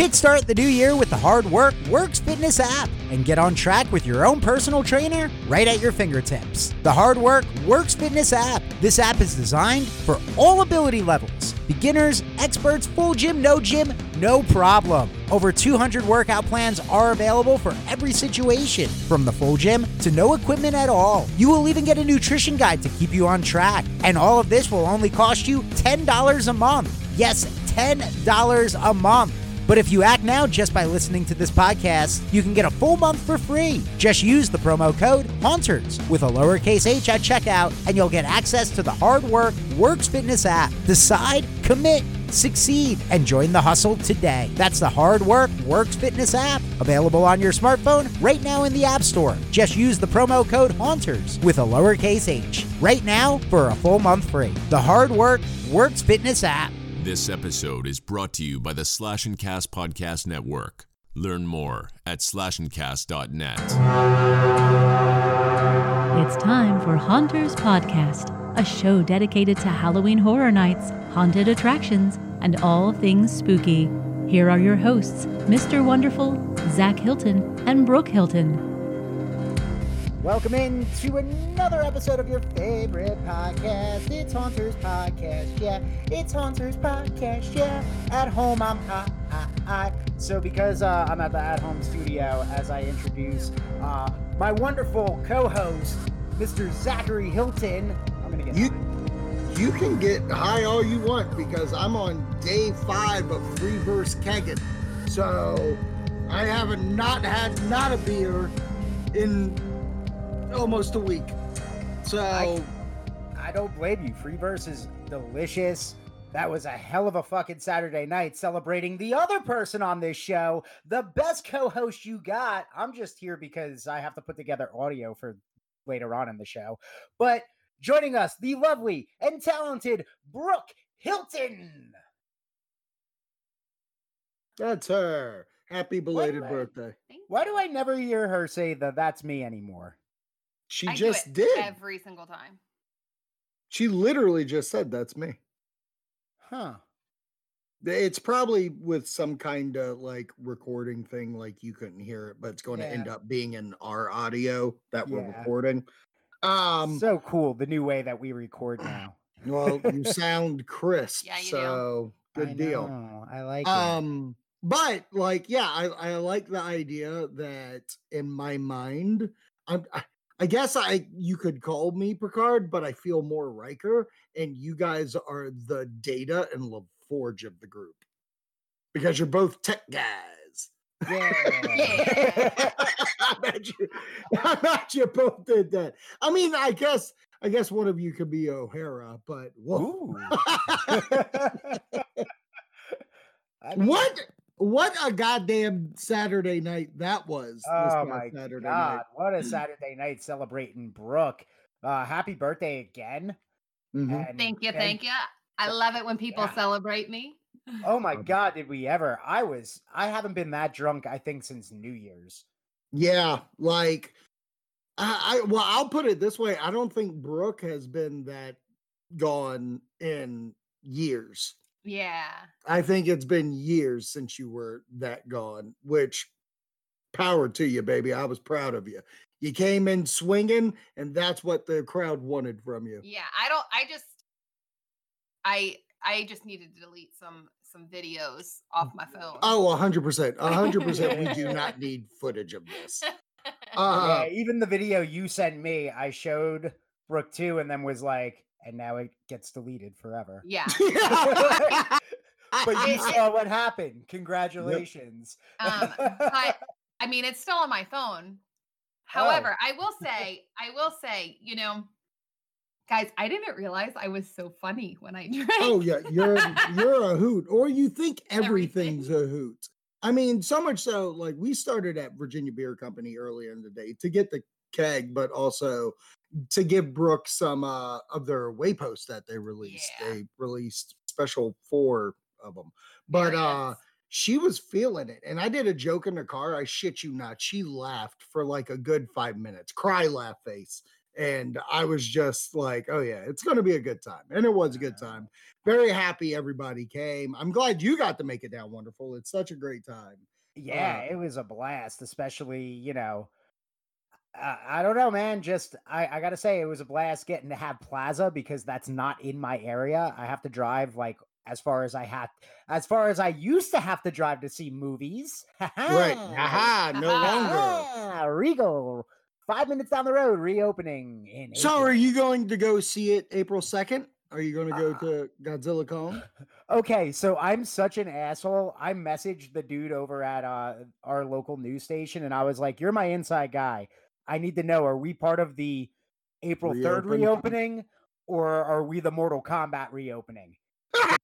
Kickstart the new year with the Hard Work Works Fitness app and get on track with your own personal trainer right at your fingertips. The Hard Work Works Fitness app. This app is designed for all ability levels beginners, experts, full gym, no gym, no problem. Over 200 workout plans are available for every situation, from the full gym to no equipment at all. You will even get a nutrition guide to keep you on track. And all of this will only cost you $10 a month. Yes, $10 a month. But if you act now just by listening to this podcast, you can get a full month for free. Just use the promo code HAUNTERS with a lowercase h at checkout, and you'll get access to the Hard Work Works Fitness app. Decide, commit, succeed, and join the hustle today. That's the Hard Work Works Fitness app, available on your smartphone right now in the App Store. Just use the promo code HAUNTERS with a lowercase h right now for a full month free. The Hard Work Works Fitness app. This episode is brought to you by the Slash and Cast Podcast Network. Learn more at slashandcast.net. It's time for Haunters Podcast, a show dedicated to Halloween horror nights, haunted attractions, and all things spooky. Here are your hosts, Mr. Wonderful, Zach Hilton, and Brooke Hilton. Welcome in to another episode of your favorite podcast. It's Haunters Podcast, yeah. It's Haunters Podcast, yeah. At home, I'm high. high. So, because uh, I'm at the at home studio, as I introduce uh, my wonderful co host, Mr. Zachary Hilton, I'm going to get You you can get high all you want because I'm on day five of reverse kegging. So I haven't not had not a beer in almost a week. So I- I don't blame you. Free verse is delicious. That was a hell of a fucking Saturday night celebrating the other person on this show, the best co host you got. I'm just here because I have to put together audio for later on in the show. But joining us, the lovely and talented Brooke Hilton. that's her. Happy belated way. birthday. Why do I never hear her say that that's me anymore? She I just do it did. every single time. She literally just said that's me. Huh. It's probably with some kind of like recording thing, like you couldn't hear it, but it's going to end up being in our audio that we're Yeah. recording. Um, so cool, the new way that we record now. well, you sound crisp, Yeah, you do. so good I deal. know, I like it. Um, but like, yeah, I, I like the idea that in my mind, I'm, I, I guess I you could call me Picard, but I feel more Riker, and you guys are the Data and LaForge of the group because you're both tech guys. Yeah. I bet you, I bet you both did that. I mean, I guess, I guess one of you could be O'Hara, but whoa. Ooh. I mean, What what a goddamn Saturday night that was. this Oh my Saturday god! night. What a Saturday night celebrating Brooke. Uh, happy birthday again! Mhm. Thank you, thank- thank you. I love it when people Yeah. celebrate me. Oh my Um, god, did we ever? I was. I haven't been that drunk. I think since New Year's. Yeah, like I, I well, I'll put it this way. I don't think Brooke has been that gone in years. Yeah. I think it's been years since you were that gone, which power to you, baby. I was proud of you. You came in swinging, and that's what the crowd wanted from you. Yeah. I don't I just I I just needed to delete some some videos off my phone. Oh, 100%. 100%. we do not need footage of this. Uh, yeah, even the video you sent me, I showed Brooke too, and then was like, and now it gets deleted forever. yeah. but you It- saw what happened. Congratulations. Um, but I mean, it's still on my phone. Oh. However, I will say, I will say, you know, guys, I didn't realize I was so funny when I drank. oh yeah, you're you're a hoot, or you think Everything. everything's a hoot. I mean, so much so, like we started at Virginia Beer Company earlier in the day to get the keg, but also to give Brooke some uh, of their wayposts that they released. Yeah. They released special four of them, but uh, she was feeling it. And I did a joke in the car. I shit you not. She laughed for like a good five minutes, cry laugh face. And I was just like, oh yeah, it's going to be a good time. And it was a good time. Very happy everybody came. I'm glad you got to make it down wonderful. It's such a great time. Yeah, Uh, it was a blast, especially, you know, I, I don't know, man. Just I, I gotta say, it was a blast getting to have Plaza because that's not in my area. I have to drive like as far as I had, as far as I used to have to drive to see movies. Right. Aha, no longer. Regal, five minutes down the road, reopening in. So April. are you going to go see it April 2nd? Are you going to go Uh, to Godzilla Kong? Okay, so I'm such an asshole. I messaged the dude over at uh, our local news station, and I was like, "You're my inside guy. I need to know: Are we part of the April third Reopen. reopening, or are we the Mortal Kombat reopening?"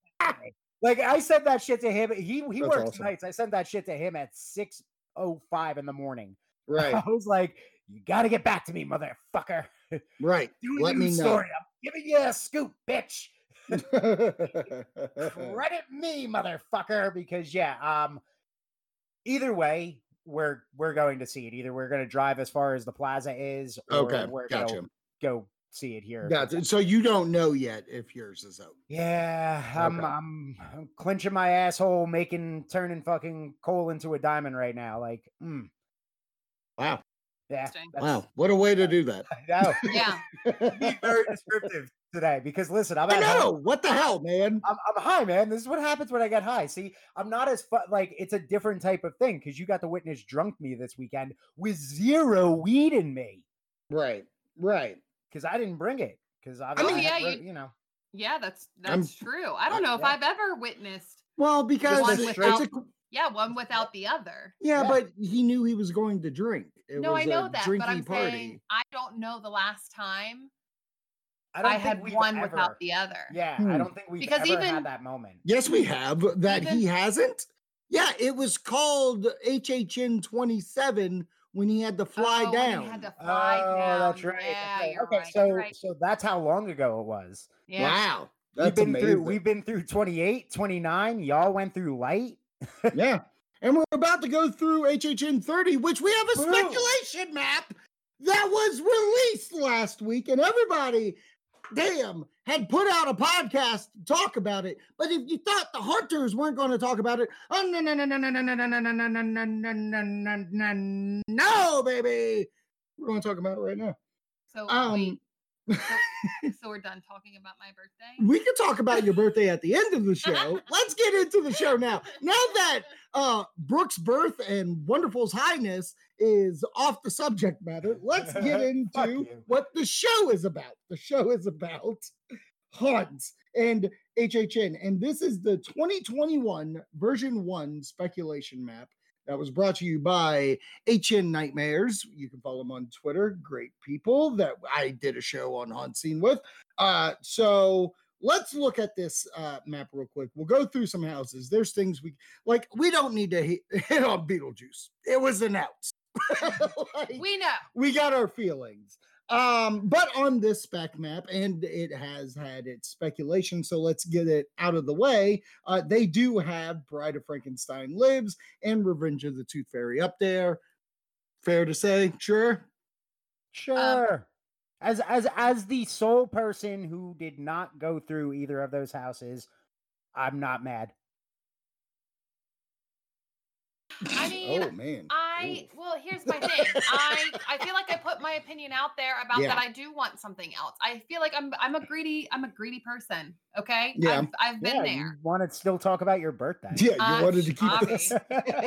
like I said that shit to him. He he That's works awesome. nights. I sent that shit to him at six oh five in the morning. Right, I was like, "You got to get back to me, motherfucker. right. Do Let me news know. story. I'm giving you a scoop, bitch." credit me, motherfucker, because yeah, um either way, we're we're going to see it. Either we're gonna drive as far as the plaza is, or okay, we're gotcha. gonna go see it here. Gotcha. So you don't know yet if yours is out. Yeah, I'm, Okay. I'm I'm clenching my asshole, making turning fucking coal into a diamond right now. Like, mm, Wow. yeah, Wow. What a way to do that. I. Yeah. Be very descriptive today because listen, I'm I at home. know. What the hell, man? I'm, I'm high, man. This is what happens when I get high. See, I'm not as fu- like it's a different type of thing because you got to witness drunk me this weekend with zero weed in me Right. Right. because I didn't bring it because I, mean- I yeah, had- you- you know. Yeah, that's I'm- that's true. I don't know if yeah. I've ever witnessed Well, because one it's a- yeah, one without the other. yeah, Yeah. but he knew he was going to drink. It no, was I know a that, drinky but I'm party. saying I don't know the last time I, I, don't think had we've one ever- without the other. Yeah, I Hmm. don't think we've Because ever even- had that moment. Yes, we have. That Even- he hasn't. Yeah, it was called HHN 27 when he had to fly Oh, down. He had to fly oh, down. that's right. Yeah, okay, you're okay, right. so right. so that's how long ago it was. Yeah. Wow. we've been amazing. through we've been through 28, 29. Y'all went through light. yeah. And we're about to go through HHN 30, which we have a Boom. speculation map that was released last week, and everybody, damn, had put out a podcast to talk about it. But if you thought the Haunters weren't going to talk about it, oh no, no, no, no, no, no, no, no, no, no, no, no, no, no, no, no, no, baby. We're going to talk about it right now. So Um, so we're done talking about my birthday. we can talk about your birthday at the end of the show. Let's get into the show now. Now that uh Brooke's birth and Wonderful's highness is off the subject matter, let's get into what the show is about. The show is about hunts and HHN, and this is the 2021 version one speculation map. That was brought to you by HN Nightmares. You can follow them on Twitter. Great people that I did a show on Hunt Scene with. Uh, so let's look at this uh, map real quick. We'll go through some houses. There's things we like. We don't need to hit, hit on Beetlejuice. It was announced. Like, We know. we got our feelings. Um, but on this spec map, and it has had its speculation, so let's get it out of the way. Uh, they do have Bride of Frankenstein Lives and Revenge of the Tooth Fairy up there. Fair to say, sure. Sure. as as as the sole person who did not go through either of those houses, I'm not mad. I mean, oh man, I Ooh. well, here's my thing. I I feel like I put my opinion out there about Yeah. that. I do want something else. I feel like I'm I'm a greedy I'm a greedy person. Okay, Yeah. I've, I've been yeah, there. you want to still talk about your birthday? yeah, you uh, wanted to keep obvious. this.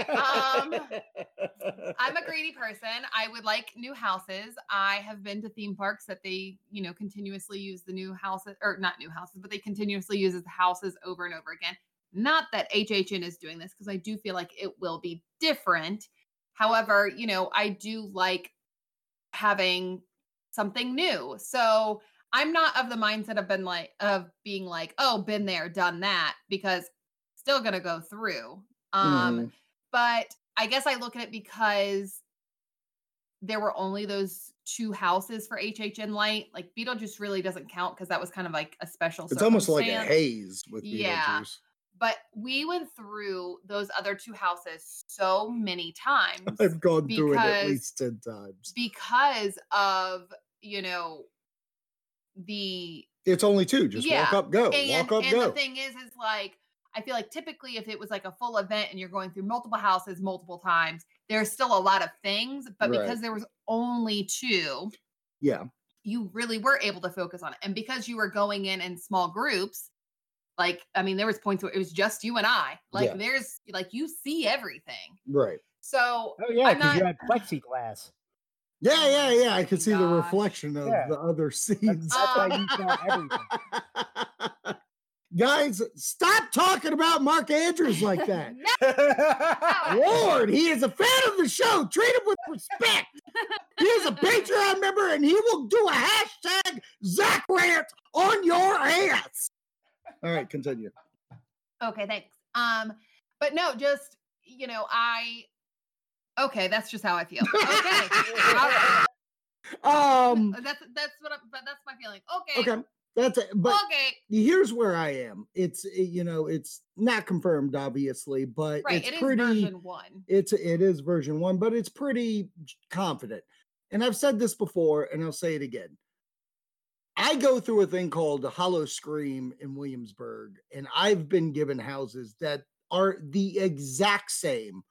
Um, I'm a greedy person. I would like new houses. I have been to theme parks that they, you know, continuously use the new houses or not new houses, but they continuously use the houses over and over again. Not that HHN is doing this because I do feel like it will be different. However, you know, I do like having something new. So I'm not of the mindset of been like of being like, oh, been there, done that, because still gonna go through. Um, Mhm. but I guess I look at it because there were only those two houses for HHN Light. Like Beetlejuice really doesn't count because that was kind of like a special. It's almost like a haze with Yeah. But we went through those other two houses so many times I've gone through it at least ten times. because of you know, the It's only two. Just walk Yeah, up, go. and, walk up, and go. the thing is, is like I feel like typically if it was like a full event and you're going through multiple houses multiple times, there's still a lot of things. But Right. because there was only two, yeah. you really were able to focus on it. And because you were going in in small groups, like I mean, there was points where it was just you and I. Like Yeah. there's like you see everything. Right. So Oh yeah, I'm because you had plexiglass. Yeah, yeah, yeah. I could see the reflection of Yeah. the other That's, that's why Um, you saw everything. Guys, stop talking about Mark Andrews like that. No, Lord, he is a fan of the show. Treat him with respect. He is a Patreon member and he will do a hashtag Zach rant on your ass. All right, continue. Okay, thanks. Um, but no, just you know, I okay, that's just how I feel. Okay. All right. Um, That's that's what I'm but that's my feeling. Okay. okay, that's it. But okay. here's where I am. It's you know, it's not confirmed, obviously, but Right. it's It is pretty. version one. It's it is version one, but it's pretty confident. And I've said this before, and I'll say it again. I go through a thing called the Howl-O-Scream in Williamsburg, and I've been given houses that are the exact same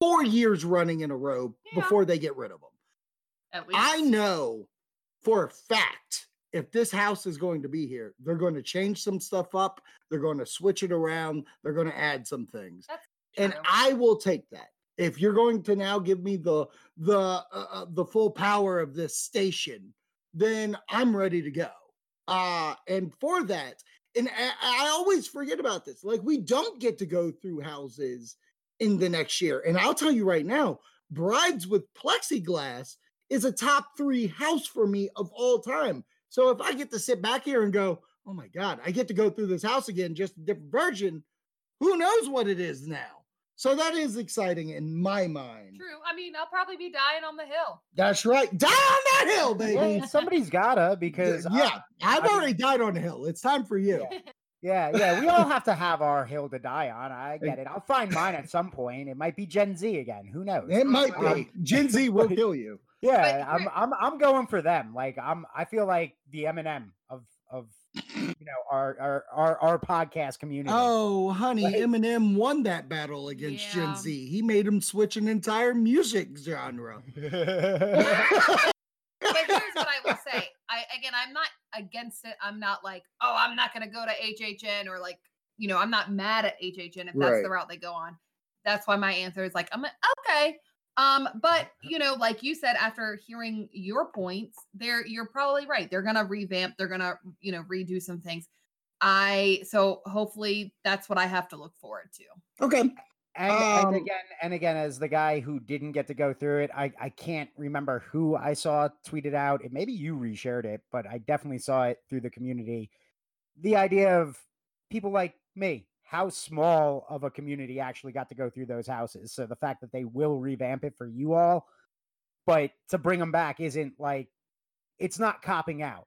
four years running in a row Yeah. before they get rid of them. I know for a fact if this house is going to be here, they're going to change some stuff up, they're going to switch it around, they're going to add some things and True. I will take that. If you're going to now give me the the uh, uh, the full power of this station, then I'm ready to go. Uh and for that, and I, I always forget about this. Like we don't get to go through houses in the next year. And I'll tell you right now, Brides with Plexiglass is a top 3 house for me of all time. So if I get to sit back here and go, "Oh my god, I get to go through this house again just a different version." who knows what it is now? So that is exciting in my mind. True. I mean, I'll probably be dying on the hill. That's right. Die on that hill, baby. Well, somebody's gotta because yeah, uh, I've I mean- already died on the hill. It's time for you. yeah, yeah, we all have to have our hill to die on. I get it. I'll find mine at some point. It might be Gen Z again. Who knows? It might Um, be. Gen Z will kill you. Yeah, But I'm I'm I'm going for them. Like I'm I feel like the Eminem of of you know our our our, our podcast community. Oh, honey, Right. Eminem won that battle against Yeah. Gen Z. He made him switch an entire music genre. But here's what I will say. I again, I'm not against it. I'm not like, oh, I'm not going to go to HHN or like, you know, I'm not mad at HHN if that's Right. the route they go on. That's why my answer is like, I'm like, okay. Um, but you know, like you said, after hearing your points, there you're probably right. They're gonna revamp. They're gonna, you know, redo some things. I so hopefully that's what I have to look forward to. Okay. And, and Um, again, and again, as the guy who didn't get to go through it, I, I can't remember who I saw tweeted out. It maybe you reshared it, but I definitely saw it through the community. The idea of people like me, how small of a community actually got to go through those houses. So the fact that they will revamp it for you all, but to bring them back isn't like it's not copping out.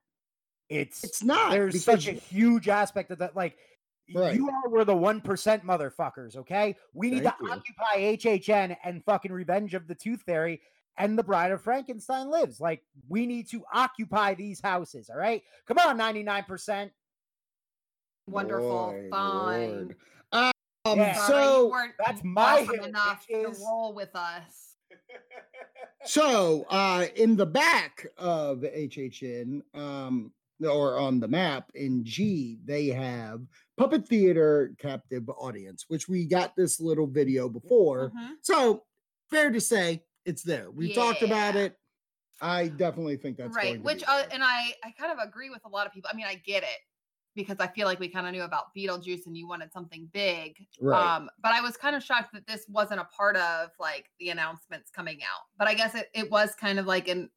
It's It's not, There's such a huge aspect of that. Like Right. you all were the one percent motherfuckers. Okay, we need Thank to you. occupy HHN and fucking Revenge of the Tooth Fairy and the Bride of Frankenstein lives. Like we need to occupy these houses. All right, come on, ninety nine percent. Wonderful, Boy, fine. Lord. Um, Yeah. Sorry, so that's my awesome hill, enough to roll with us. So, uh, in the back of HHN, um, or on the map in G, they have Puppet Theater Captive Audience, which we got this little video before. Mhm. So, fair to say, it's there. We talked about it. I definitely think that's right going to which be uh, and i i kind of agree with a lot of people i mean i get it because i feel like we kind of knew about beetlejuice and you wanted something big right. um but i was kind of shocked that this wasn't a part of like the announcements coming out but i guess it, it was kind of like an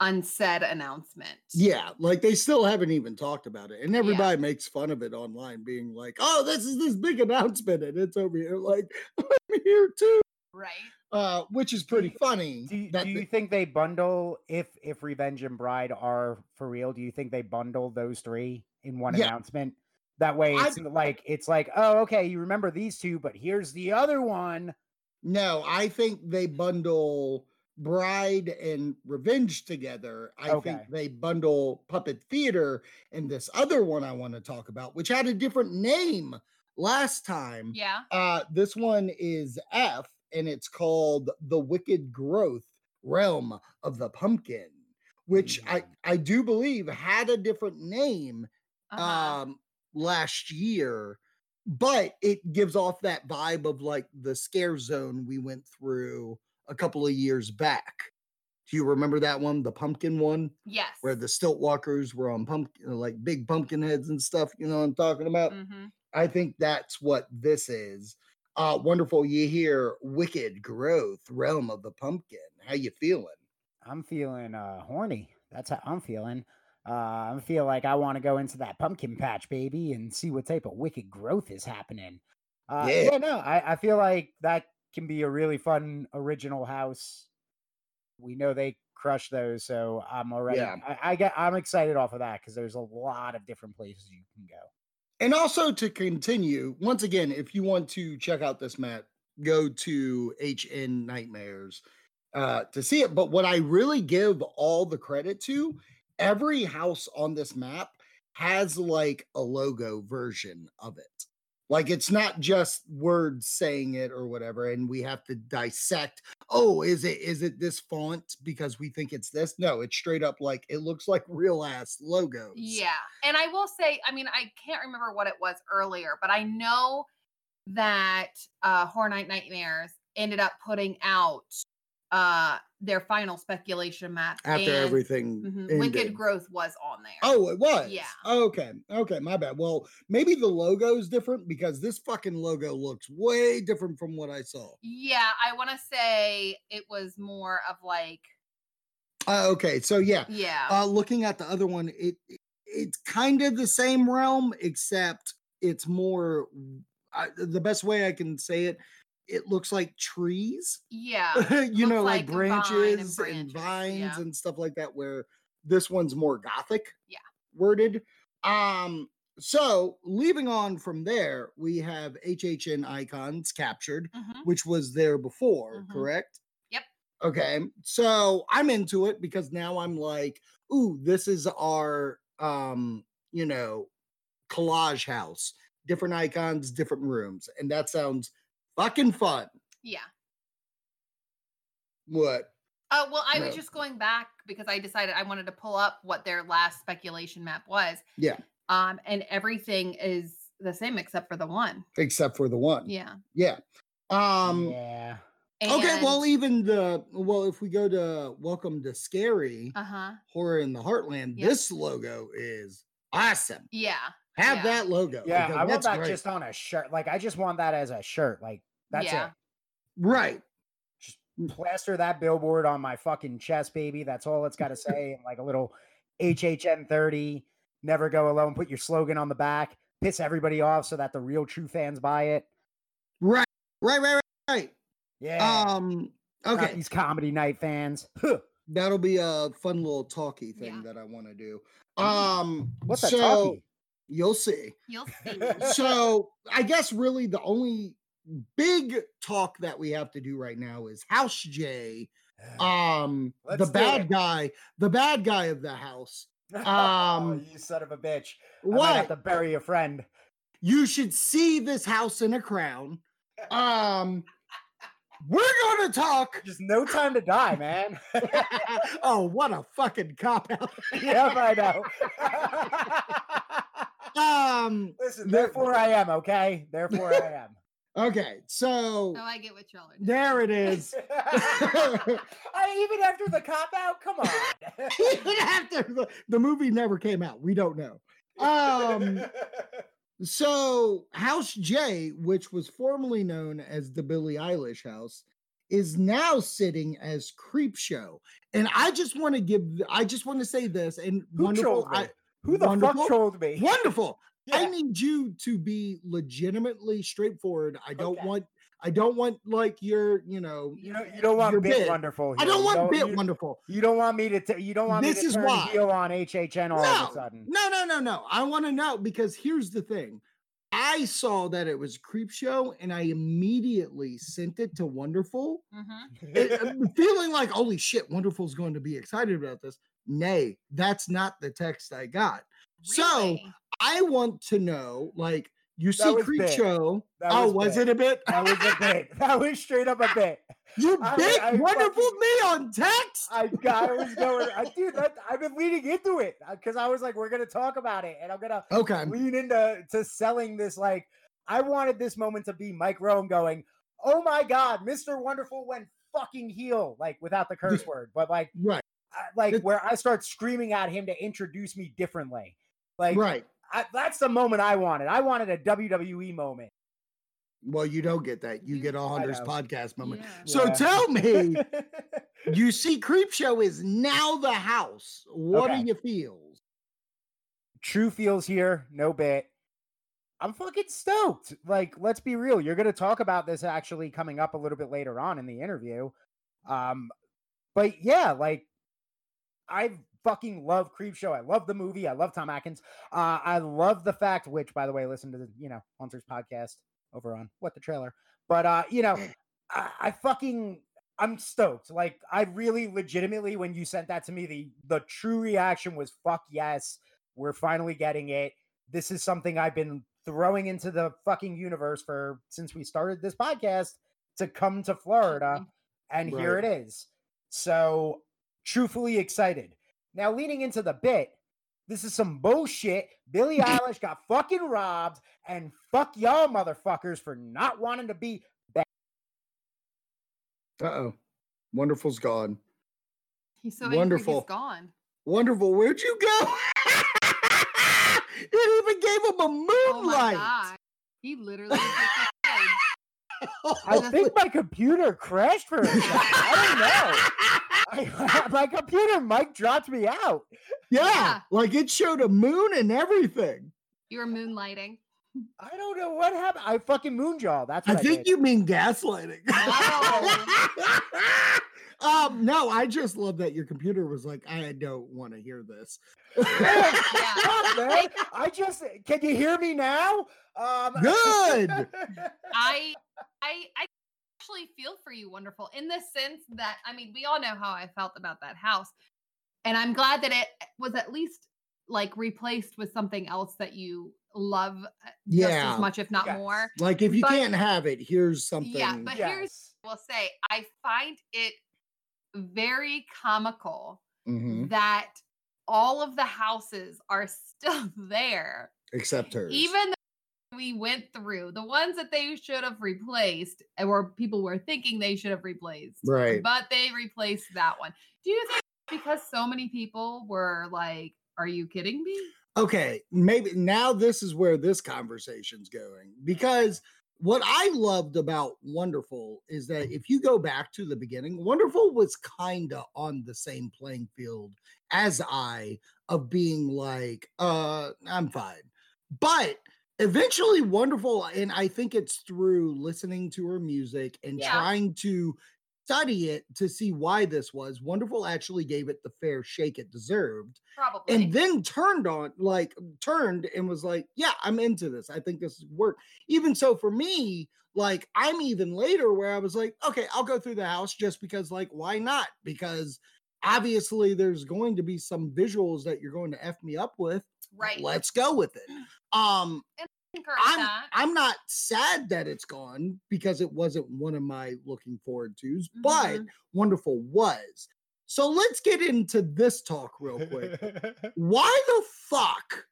unsaid announcement yeah, like they still haven't even talked about it, and everybody makes fun of it online, being like, "Oh, this is this big announcement, and it's over here." Like, I'm here too, right uh, which is pretty funny. Do you, that do you the- think they bundle if if Revenge and Bride are for real? Do you think they bundle those three in one Yeah. announcement? That way, it's n- like it's like, oh, okay, you remember these two, but here's the other one. No, I think they bundle Bride and Revenge together. I think they bundle Puppet Theater and this other one I want to talk about, which had a different name last time. Yeah. Uh, this one is F, and it's called The Wicked Growth Realm of the Pumpkin, which I, Mm. I do believe had a different name Uh-huh. um last year but it gives off that vibe of like the scare zone we went through a couple of years back do you remember that one the pumpkin one yes. where the stilt walkers were on pumpkin like big pumpkin heads and stuff you know what i'm talking about hmm i think that's what this is uh wonderful you hear wicked growth realm of the pumpkin how you feeling I'm feeling uh horny. That's how I'm feeling. Uh I feel like I want to go into that pumpkin patch, baby, and see what type of wicked growth is happening. Uh Yeah. yeah, no, I, I feel like that can be a really fun original house. We know they crush those, so I'm already Yeah. I, I get I'm excited off of that because there's a lot of different places you can go. And also to continue, once again, if you want to check out this map, go to HN Nightmares uh, to see it. But what I really give all the credit to, every house on this map has like a logo version of it. Like it's not just words saying it or whatever, and we have to dissect. Oh, is it is it this font because we think it's this? No, it's straight up like it looks like real ass logos. Yeah. And I will say, I mean, I can't remember what it was earlier, but I know that uh Horror Night Nightmares ended up putting out uh their final speculation map After and, everything, mhm, Wicked. Growth was on there. Oh, it was. Yeah. Okay. Okay. My bad. Well, maybe the logo is different because this fucking logo looks way different from what I saw. Yeah, I want to say it was more of like, Uh, okay. So yeah. yeah. Uh, looking at the other one, it it- it's kind of the same realm, except it's more. I, the best way I can say it, it looks like trees. yeah. you know, like, like vine and branches and, vines yeah. and stuff like that. Where this one's more gothic. Yeah. Worded. Um. So leaving on from there, we have HHN icons captured, mhm. which was there before, Mhm. correct? Yep. Okay. So I'm into it because now I'm like, ooh, this is our um, you know, collage house. Different icons, different rooms. And that sounds fucking fun. Yeah. What? Uh, well, I was just going back because I decided I wanted to pull up what their last speculation map was. Yeah. Um, and everything is the same except for the one. Except for the one. Yeah. Yeah. Um yeah. okay, well, even the well, if we go to Welcome to Scary uh-huh. Horror in the Heartland, Yep. this logo is awesome. Yeah. Have Yeah. that logo. Yeah, because I want that great. just on a shirt. Like I just want that as a shirt. Like that's Yeah. it. right. Just plaster that billboard on my fucking chest, baby. That's all it's got to say. and like a little HHN 30, never go alone. Put your slogan on the back, piss everybody off so that the real true fans buy it. Right. Right, right, right, right. Yeah. Um not okay. these comedy night fans. Huh. That'll be a fun little talky thing Yeah. that I want to do. Um What's that so talkie? You'll see. You'll see. so I guess really the only big talk that we have to do right now is House J. Um Let's the bad it. guy, the bad guy of the house. Oh, um, you son of a bitch. I might have to bury a friend. You should see this house in a crown. Um we're gonna talk. Just no time to die, man. oh, what a fucking cop out. yeah, I know. Um Listen, There- therefore I am, okay? Therefore I am. okay, so Oh, I get what y'all are doing. there it is. I, even after the cop out, come on. Even after the, the movie never came out, we don't know. Um, so House J, which was formerly known as the Billie Eilish house, is now sitting as Creepshow. And I just want to give, I just want to say this and Who wonderful, trolled? I, Who the wonderful, fuck trolled me? wonderful. I need you to be legitimately straightforward. I don't Okay. want, I don't want like your, you know, You don't, you don't want your bit, bit. wonderful. I don't You want bit you, wonderful. You don't want me to. T- you don't want This me to is turn why. heel on HHN all no, of a sudden. No, no, no, no. I want to know because here's the thing. I saw that it was Creepshow and I immediately sent it to Wonderful, Mhm. it- feeling like, holy shit, Wonderful's going to be excited about this. Nay, that's not the text I got. So I want to know, like, you That see was Creep bit. Show. That oh, was was it a bit? That was a bit. That was straight up a bit. You I- bit I Wonderful fucking- me on text. I got I was going, I, dude. That, I've been leading into it uh, because I was like, we're gonna talk about it, and I'm gonna Okay. lean into to selling this. Like, I wanted this moment to be Mike Rome going, "Oh my god, Mr. Wonderful went fucking heel," like without the curse word, but like, Right. I- like where I start screaming at him to introduce me differently. Like, Right. I, that's the moment I wanted. I wanted a WWE moment. Well, you don't get that. You You- get a Haunter's podcast moment. Yeah. So Yeah. tell me, you see Creepshow is now the house. What Okay. are your feels? True feels here, no bit. I'm fucking stoked. Like, let's be real. You're going to talk about this actually coming up a little bit later on in the interview. Um, but yeah, like, I fucking love Creepshow. I love the movie. I love Tom Atkins. Uh, I love the fact, which, by the way, listen to the you know Haunters podcast over on What the Trailer. But uh, you know, I, I fucking I'm stoked. Like, I really legitimately, when you sent that to me, the the true reaction was fuck yes, we're finally getting it. This is something I've been throwing into the fucking universe for since we started this podcast to come to Florida, and here it is. So, truthfully excited. Now, leading into the bit, this is some bullshit. Billie Eilish got fucking robbed, and fuck y'all motherfuckers for not wanting to be Uh oh. Wonderful's gone. He's so Wonderful. he's gone. Wonderful. Where'd you go? it even gave him a Oh my moonlight. god. He literally. I think my computer crashed for a second. I don't know. I, my computer mic dropped me out. yeah, Yeah. like it showed a moon and everything. You were moonlighting. I don't know what happened. I fucking moonjaw. That's I what I, think did. you mean gaslighting. Oh. um, no, I just love that your computer was like, I don't want to hear this. Fuck, man. I just can you hear me now? Um Good. I I I actually feel for you, wonderful, in the sense that I mean, we all know how I felt about that house. And I'm glad that it was at least like replaced with something else that you love uh, just Yeah. as much, if not Yes. more. Like if you But- can't have it, here's something. Yeah, but here's Yes. I will say I find it very comical Mhm, that all of the houses are still there except hers. even though we went through the ones that they should have replaced or people were thinking they should have replaced Right. but they replaced that one do you think because so many people were like are you kidding me okay, maybe now this is where this conversation's going because what I loved about Wonderful is that if you go back to the beginning, Wonderful was kind of on the same playing field as I of being like, uh, I'm fine. But eventually, Wonderful, and I think it's through listening to her music and Yeah. trying to study it to see why this was, Wonderful actually gave it the fair shake it deserved probably. and then turned on like turned and was like yeah i'm into this. I think this work. Even so for me like i'm even later where i was like okay i'll go through the house just because like why not? Because obviously there's going to be some visuals that you're going to f me up with right let's go with it um Concur i'm that. i'm not sad that it's gone because it wasn't one of my looking forward to's but Mhm. wonderful was so let's get into this talk real quick why the fuck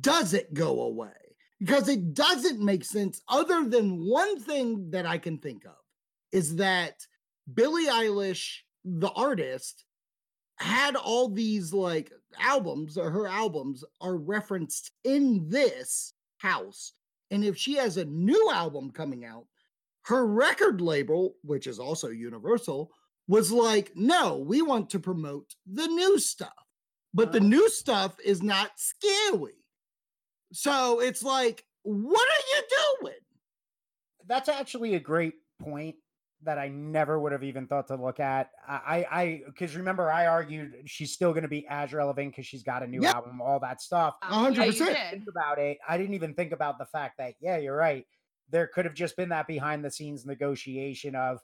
does it go away? Because it doesn't make sense, other than one thing that I can think of is that Billie Eilish, the artist, had all these like albums, or her albums are referenced in this house. And if she has a new album coming out, her record label, which is also Universal, was like, no, we want to promote the new stuff but the Oh. new stuff is not scary. So it's like, what are you doing? That's actually a great point. That I never would have even thought to look at. I, I, because remember, I argued she's still going to be as relevant because she's got a new Yeah. album, all that stuff. Um, hundred yeah, you percent. did. Think about it. I didn't even think about the fact that, yeah, you're right. There could have just been that behind the scenes negotiation of,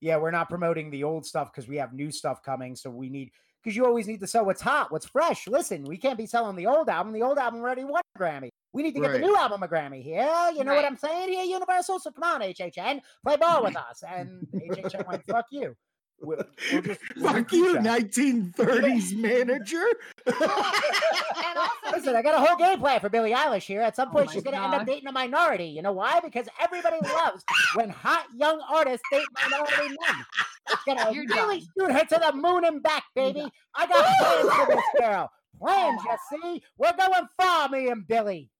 yeah, we're not promoting the old stuff because we have new stuff coming. So we need, because you always need to sell what's hot, what's fresh. Listen, we can't be selling the old album. The old album already won a Grammy. We need to get Right. the new album a Grammy here. You know what I'm saying here, Universal? So come on, HHN, play ball with us. And HHN went, fuck you. We'll, we'll just, we'll Fuck you, that. 1930s manager. And also, Listen, I got a whole game plan for Billie Eilish here. At some Oh point, my she's going to end up dating a minority. You know why? Because everybody loves when hot young artists date minority men. It's going to really done. shoot her to the moon and back, baby. I got plans for this girl. Oh plans, you see? We're going far, me and Billie.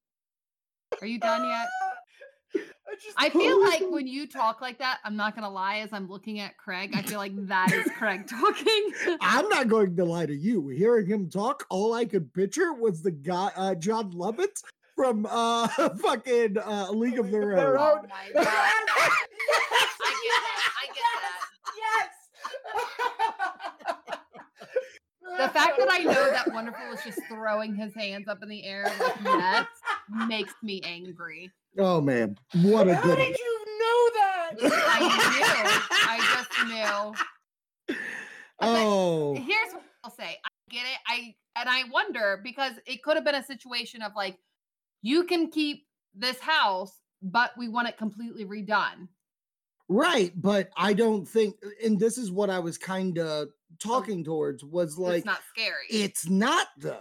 Are you done yet? I, just, I feel like when you talk like that, I'm not gonna lie. As I'm looking at Craig, I feel like that is Craig talking. I'm not going to lie to you. Hearing him talk, all I could picture was the guy, uh, Jon Lovitz from uh, fucking uh, League of Their Their Own. oh my god! I get that. I get that. The fact that I know that Wonderful is just throwing his hands up in the air like nets makes me angry. Oh man, what a How good. did you know that? I knew. I just knew. Oh, Here's what I'll say. I get it. I and I wonder because it could have been a situation of like, you can keep this house, but we want it completely redone. right. But I don't think, and this is what I was kind of talking towards was like, it's not scary. It's not though.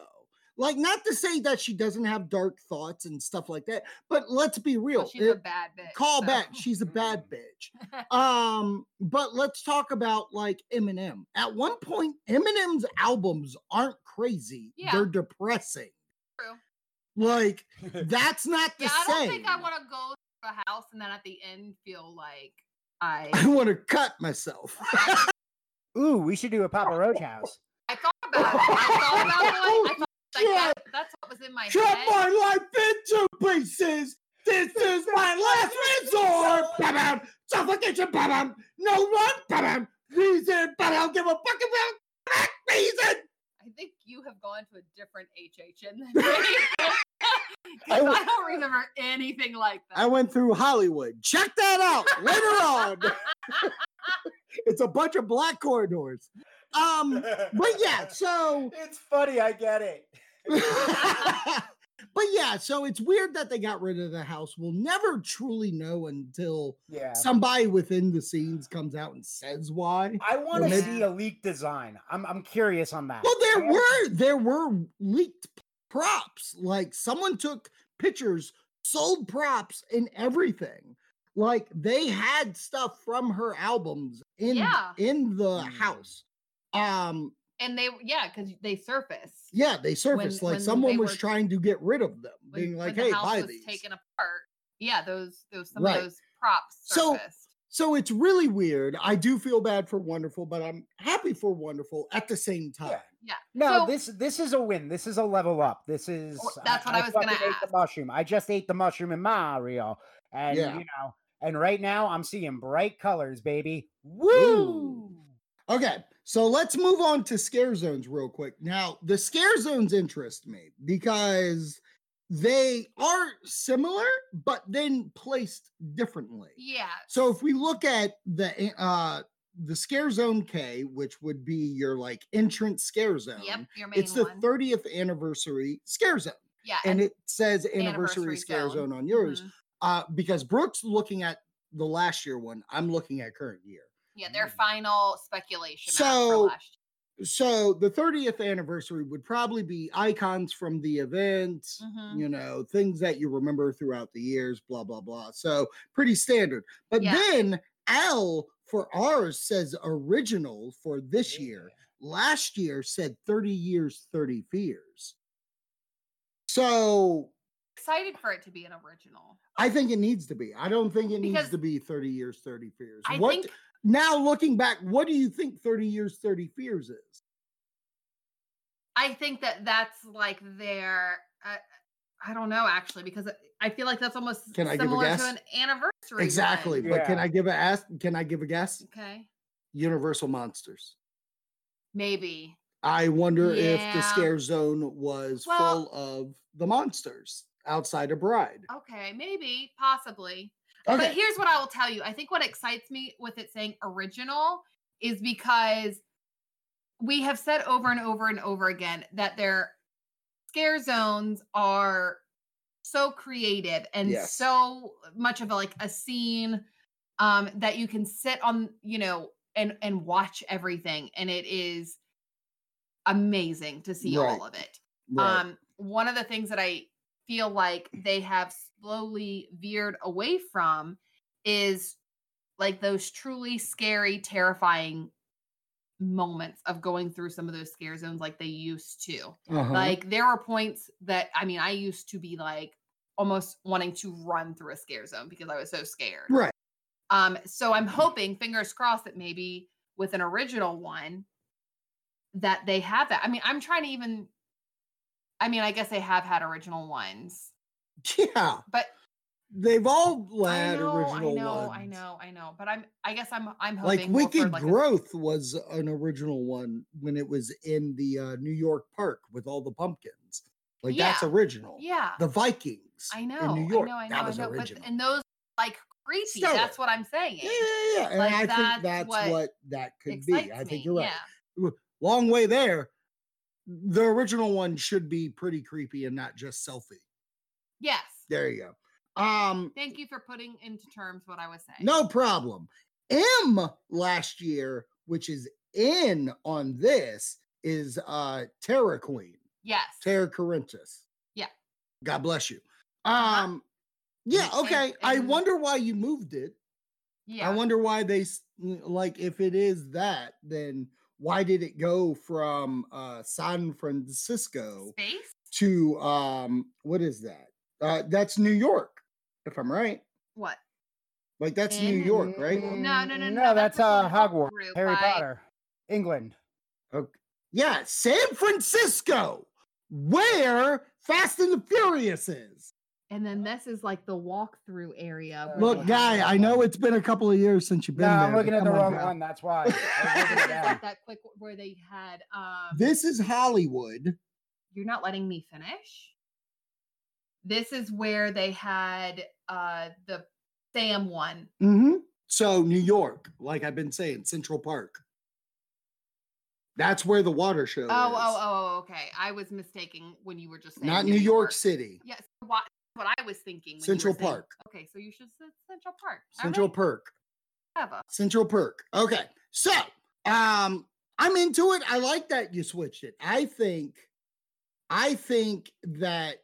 Like not to say that she doesn't have dark thoughts and stuff like that, but let's be real. Well, she's a bad bitch. call so. back. She's a bad bitch. Um, but let's talk about like Eminem. At one point, Eminem's albums aren't crazy. Yeah. They're depressing. True. Like that's not the Yeah, I don't same. think I want to go to a house and then at the end feel like I I want to cut myself. Ooh, we should do a Papa oh, Roach house. I thought about it. I thought about it. Oh, like Yeah. that, that's what was in my Chop head. my life into pieces. This is my last resort. Ba-bam. Suffocation. Ba-bam. No one. Ba-bam. Reason. But I'll give a fuck about that reason. I think you have gone to a different HHN than me. I I, w- don't remember anything like that. I went through Hollywood. Check that out later on. it's a bunch of black corridors. Um, but yeah, so it's funny. I get it. but yeah, so it's weird that they got rid of the house. We'll never truly know until Yeah. somebody within the scenes comes out and says why. I want to maybe- see a leaked design. I'm I'm curious on that. Well, there were there were leaked props. Like someone took pictures, sold props and everything. Like they had stuff from her albums in Yeah. in the Mm. house. Um and they yeah, because they surface. yeah, they surfaced like when someone was were- trying to get rid of them, When, being like, when "Hey, the house buy was these." taken apart. Yeah, those those some Right. of those props So- surfaced. So it's really weird. I do feel bad for Wonderful, but I'm happy for Wonderful at the same time. yeah. No, So- this this is a win. This is a level up. This is Well, that's what I was gonna ate ask. the mushroom. I just ate the mushroom in Mario, and Yeah. you know, and right now I'm seeing bright colors, baby. Woo! Ooh. Okay, so let's move on to scare zones real quick. Now, the scare zones interest me because they are similar, but then placed differently. Yeah. So if we look at the uh the scare zone K, which would be your like entrance scare zone, Yep, your main it's the one. 30th anniversary scare zone. yeah, And it says anniversary, Anniversary scare zone. zone on yours. mhm. Uh, because Brooke's looking at the last year one, I'm looking at current year. Yeah, their Mm. final speculation. So, So the 30th anniversary would probably be icons from the event, Mhm. you know, things that you remember throughout the years, blah, blah, blah. So pretty standard. But Yeah. then L for ours says original for this year. Last year said 30 years, 30 fears. So excited for it to be an original. I think it needs to be. I don't think it needs to be 30 years, 30 fears. I what think now looking back, what do you think 30 years, 30 fears is? I think that that's like their. Uh, I don't know actually because I feel like that's almost Can I give a similar guess? to an anniversary. exactly. one. But can I give a ask? Can I give a guess? Okay. Universal monsters. Maybe. I wonder if the scare zone was Well- full of the monsters outside a Bride. Okay. Maybe. Possibly. Okay. But here's what I will tell you. I think what excites me with it saying original is because we have said over and over and over again that their scare zones are so creative and Yes. so much of a, like a scene um that you can sit on, you know, and and watch everything and it is amazing to see Right. all of it. Right. Um, one of the things that I feel like they have slowly veered away from is like those truly scary, terrifying moments of going through some of those scare zones like they used to. Uh-huh. Like there were points that I mean, I used to be like almost wanting to run through a scare zone because I was so scared. right. Um, so I'm hoping, fingers crossed, that maybe with an original one that they have that. I mean, I'm trying to even I mean, I guess they have had original ones, Yeah. but They've all I had know, original I know, ones. I know, I know. But I'm I guess I'm I'm Like hoping for, Wicked like a- Growth was an original one when it was in the uh, New York Park with all the pumpkins. Like that's original. yeah. The Vikings. I know, New York. I know, I know, that was I know. original. But and those like creepy. That's what I'm saying. yeah, yeah, yeah. And Like, I think that's that's what, what that could be. I think me, you're right. Yeah. Long way there. The original one should be pretty creepy and not just selfie. Yes. There you go. Um, Thank you for putting into terms what I was saying. no problem. M last year, which is in on this, is uh Terror Queen, Yes. Terra Corinthus. Yeah. God bless you. Uh-huh. Um, yeah, And- okay. I wonder why you moved it. yeah. I wonder why they like if it is that, then why did it go from uh San Francisco Space? to um what is that? Uh that's New York, if I'm right. What? Like that's New York, right? No, no, no, No, no, that's that's a uh whole Hogwarts, group Harry by- Potter, England. Okay. Yeah, San Francisco, where Fast and the Furious is. And then this is like the walkthrough area. Look, guy, I know it's been a couple of years since you've No, been there. I'm looking at the on, wrong pal. one. That's why. I was looking This is like that. that quick where they had um This is Hollywood. you're not letting me finish. This is where they had uh the Sam one. hmm So New York, like I've been saying, Central Park. That's where the water show Oh, is. oh, oh, okay. I was mistaking when you were just saying Not New York City. Yes, what what I was thinking. When you were Central saying- Park. Okay, so you should say Central Park. Central right, Perk. Central Perk. Okay. So, um, I'm into it. I like that you switched it. I think, I think that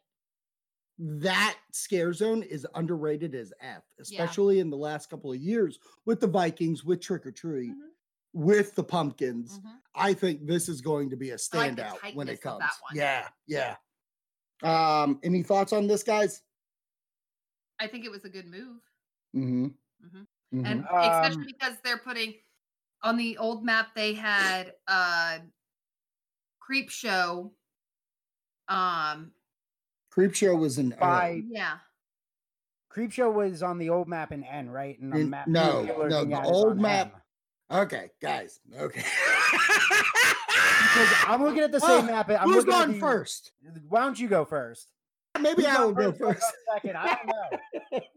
that scare zone is underrated as F, especially in the last couple of years with the Vikings, with Trick or Treat, Mhm, with the pumpkins. mhm. I think this is going to be a I like standout when it comes. Yeah, yeah. Um, any thoughts on this, guys? I think it was a good move. Mm-hmm. Mhm. Mhm. and Um, especially because they're putting on the old map they had uh Creepshow um Creepshow was in By yeah Creepshow was on the old map in N, right? And the In- map no, no, the old map- M. Okay, guys. Okay. Because I'm looking at the same Oh, map. I'm Who's going the- first? Why don't you go first? Maybe I will go first. Second, I don't know.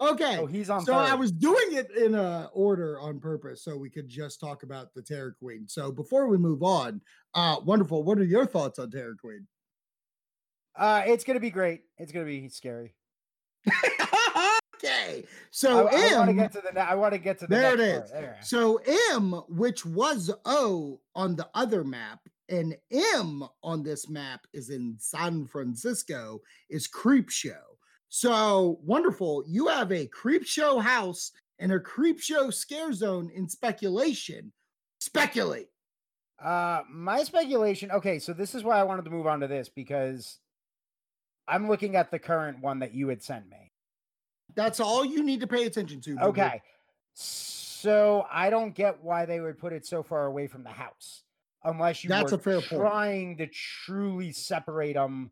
Okay. Oh, he's on so third. I was doing it in a order on purpose so we could just talk about the Terror Queen. So before we move on, uh wonderful. What are your thoughts on Terror Queen? Uh, it's gonna be great. It's gonna be scary. okay. So I, I want to get to the. I want to get to the. There it is. There. So M, which was O on the other map, and M on this map is in San Francisco, is Creepshow. So wonderful. You have a Creepshow house and a Creepshow scare zone in speculation. Speculate. Uh, my speculation. Okay, so this is why I wanted to move on to this because I'm looking at the current one that you had sent me. That's all you need to pay attention to. boo-boo. Okay, so I don't get why they would put it so far away from the house, unless you That's were a fair point. trying to truly separate them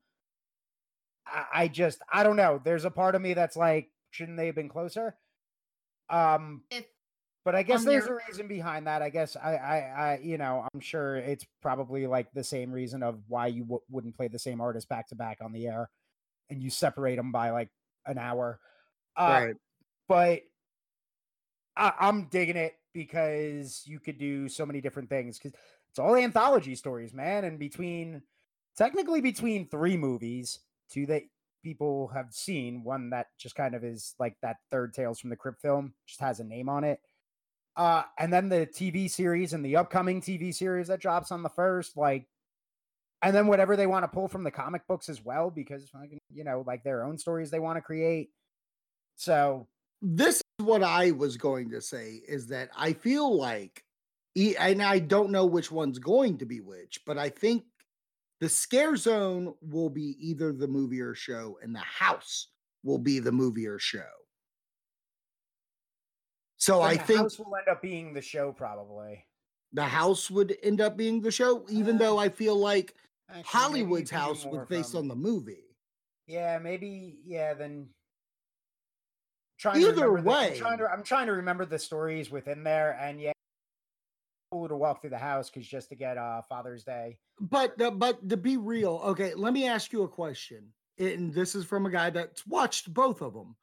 I, I just I don't know. There's a part of me that's like, shouldn't they have been closer? Um, If but I guess on there's your- a reason behind that. I guess I, I, I, you know, I'm sure it's probably like the same reason of why you w- wouldn't play the same artist back to back on the air, and you separate them by like an hour. Uh, But I, I'm digging it because you could do so many different things because it's all anthology stories, man. And between technically between three movies, two that people have seen, one that just kind of is like that third Tales from the Crypt film, just has a name on it. Uh, and then the TV series and the upcoming TV series that drops on the first, like, and then whatever they want to pull from the comic books as well, because you know, like their own stories they want to create. So this is what I was going to say is that I feel like, and I don't know which one's going to be which, but I think the scare zone will be either the movie or show, and the house will be the movie or show. So then I the think house will end up being the show probably. the house would end up being the show, even Uh, though I feel like Actually, Hollywood's house was based from- on the movie. Yeah, maybe. Yeah, then. Trying Either remember the- I'm trying, to, way. I'm trying to remember the stories within there, and yeah, cool to walk through the house because just to get uh Father's Day. But uh, but to be real, okay, let me ask you a question. And this is from a guy that's watched both of them.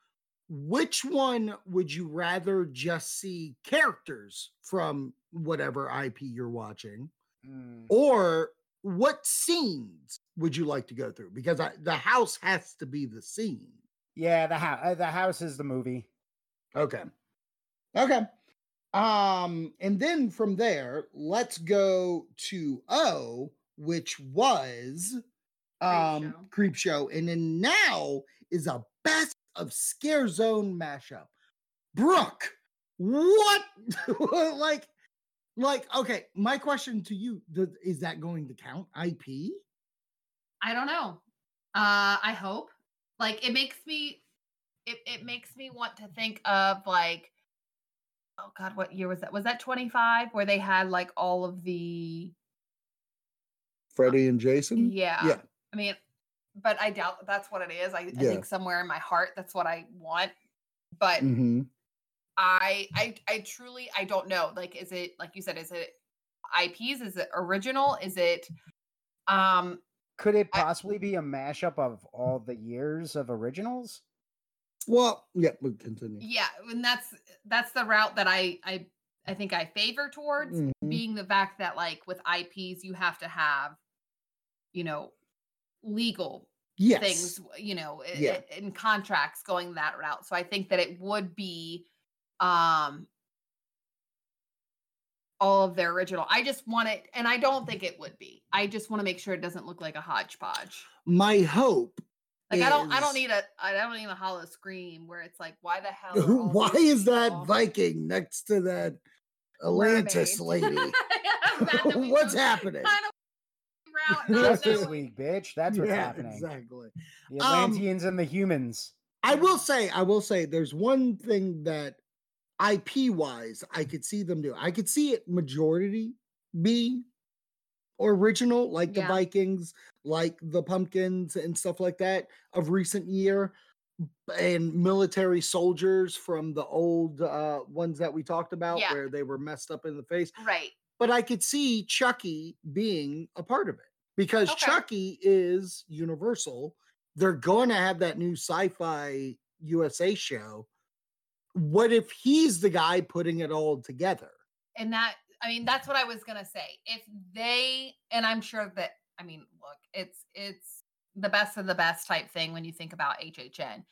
Which one would you rather just see characters from whatever IP you're watching, Mm, or what scenes would you like to go through? Because I, the house has to be the scene. Yeah, the house. The house is the movie. Okay. Okay. Um, and then from there, let's go to O, which was um Show. Creepshow. And then now is a best of scare zone mashup. Brooke, what like like okay, my question to you th- is that going to count IP? I don't know. Uh I hope. Like it makes me it, it makes me want to think of like oh god, what year was that? Was that 25 where they had like all of the Freddy and Jason? yeah. Yeah. I mean, but I doubt that that's what it is. I, I Yeah. think somewhere in my heart that's what I want. But Mm-hmm. I I I truly I don't know. Like is it like you said is it IPs is it original? Is it um Could it I- possibly be a mashup of all the years of originals? Well, yeah, we'll continue. yeah, and that's that's the route that I I I think I favor towards Mhm. being the fact that like with IPs you have to have you know legal Yes. things you know Yeah. i- in contracts going that route so i think that it would be um all of their original i just want it and i don't think it would be i just want to make sure it doesn't look like a hodgepodge My hope like i don't i don't need a i don't need a Howl-O-Scream where it's like why the hell are Why is that people Viking next to that Atlantis mermaids? lady? That What's happening? kind of route, not Justice that we- League, bitch. That's what's Yeah, happening. Exactly. The Um, Atlanteans and the humans. I will say, I will say, there's one thing that IP wise, I could see them do. I could see it majority be original, like the Vikings, like the pumpkins and stuff like that of recent year, and military soldiers from the old uh ones that we talked about Yeah. where they were messed up in the face. right but I could see Chucky being a part of it because Okay. Chucky is Universal. They're going to have that new Syfy USA show. What if he's the guy putting it all together? and that i mean that's what i was gonna say if they and i'm sure that i mean look it's it's the best of the best type thing when you think about hhn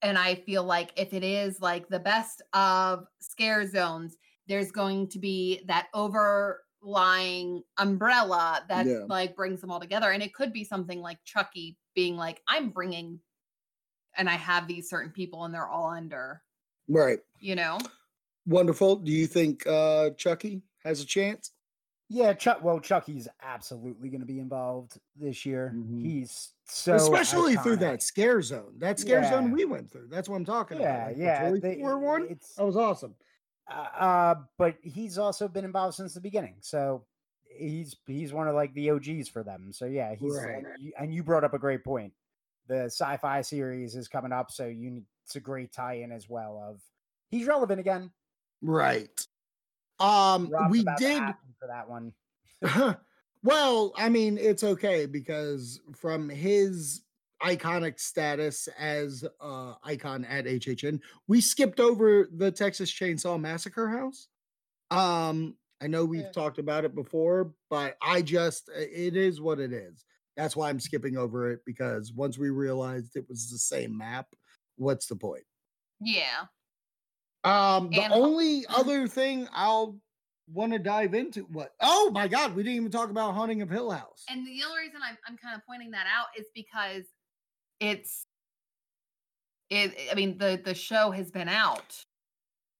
and i feel like if it is like the best of scare zones there's going to be that overlying umbrella that Yeah. like brings them all together and it could be something like chucky being like i'm bringing and i have these certain people and they're all under Right. you know Wonderful. Do you think uh Chucky has a chance? Yeah, Chuck. Well, Chucky's absolutely going to be involved this year. Mhm. He's so Especially through that scare zone. That scare zone we went through. That's what I'm talking Yeah, about. like the yeah. Toy they- Story one. It's That was awesome. uh, uh, but he's also been involved since the beginning. So he's he's one of like the OGs for them. So yeah, he's Right. and, you, and you brought up a great point. the sci-fi series is coming up, so you need, it's a great tie-in as well. Of he's relevant again. Right. Um, Rob's we did. for that one. well, I mean, it's okay because from his iconic status as uh icon at HHN, we skipped over the Texas Chainsaw Massacre house. Um, I know we've Yeah. talked about it before, but I just it is what it is. That's why I'm skipping over it because once we realized it was the same map, what's the point? Yeah. Um, the And only other thing I'll want to dive into what? Oh my God, we didn't even talk about Haunting of Hill House. And the only reason I'm I'm kind of pointing that out is because it's it I mean the the show has been out.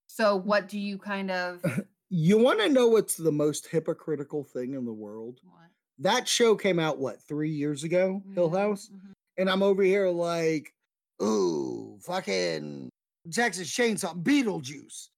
So what do you kind of you want to know what's the most hypocritical thing in the world? what? That show came out what three years ago, Hill Mhm, House, mhm. and I'm over here like, ooh, fucking Texas Chainsaw, Beetlejuice.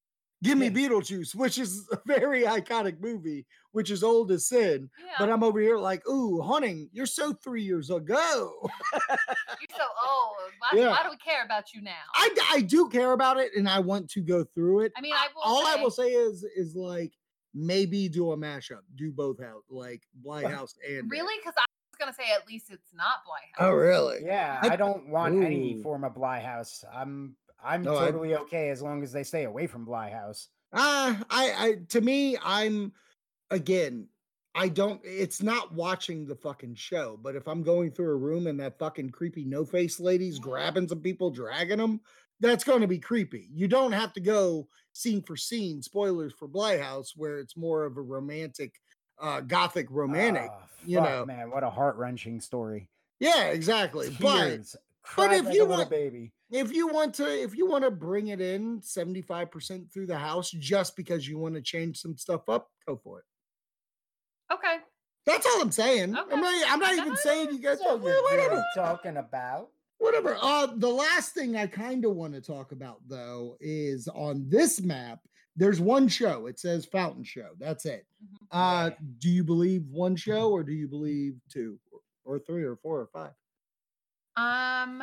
Give me Yeah. Beetlejuice, which is a very iconic movie, which is old as sin. Yeah. But I'm over here like, ooh, haunting, you're so three years ago. You're so old. Why, Yeah. why do we care about you now? I, I do care about it and I want to go through it. I mean, I will all I will say- say is is like maybe do a mashup, do both out like Bly House and really? Because I gonna say at least it's not Bly House. Oh really? Yeah, I- I, don't want any form of Bly House. I'm I'm No, I- totally okay as long as they stay away from Bly House. Uh I I to me I'm again I don't it's not watching the fucking show, but if I'm going through a room and that fucking creepy no face lady's grabbing some people, dragging them, that's going to be creepy. You don't have to go scene for scene, spoilers for Bly House, where it's more of a romantic, uh gothic romantic. Ah, you know. man, what a heart wrenching story. Yeah, exactly. But Tears. Cried if like you a want- baby. if you want to if you want to bring it in 75% through the house just because you want to change some stuff up go for it Okay. that's all i'm saying Okay. i'm not, I'm not even saying you guys So well, you're whatever talking about. whatever uh the last thing i kind of want to talk about though is on this map there's one show it says fountain show that's it. Mhm. uh do you believe one show or do you believe two or, or three or four or five? Um,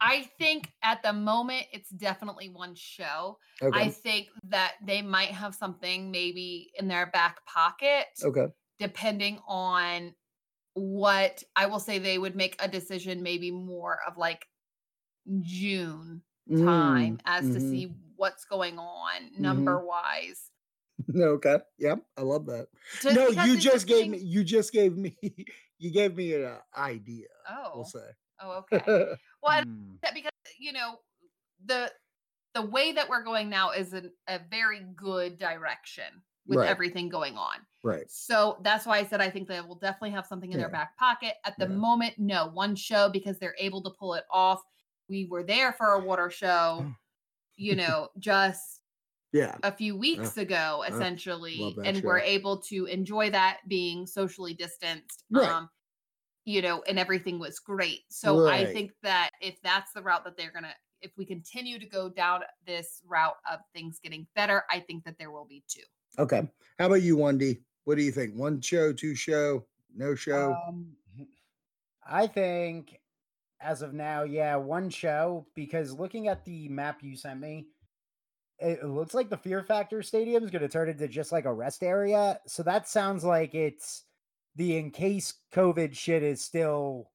I think at the moment it's definitely one show. okay. I think that they might have something maybe in their back pocket, okay. Depending on what I will say they would make a decision maybe more of like June time Mm, as to mhm. see what's going on Mm-hmm. number wise. okay yep i love that Just no, you just gave being- me. You just gave me. You gave me an idea. Oh, We'll say. oh, okay. Well, I Hmm. that because you know the the way that we're going now is an, a very good direction with Right. everything going on. right. So that's why I said I think they will definitely have something in their back pocket. At the Yeah. moment, no one show because they're able to pull it off. We were there for a water show, you know, just Yeah. a few weeks ago, uh, essentially, that and we're able to enjoy that being socially distanced. Right. Um, you know, and everything was great. So I think that if that's the route that they're gonna, if we continue to go down this route of things getting better, I think that there will be two. Okay. How about you, wendy What do you think? One show, two show, no show? Um, I think as of now, yeah, one show because looking at the map you sent me, it looks like the Fear Factor Stadium is going to turn into just like a rest area. So that sounds like it's the in case COVID shit is still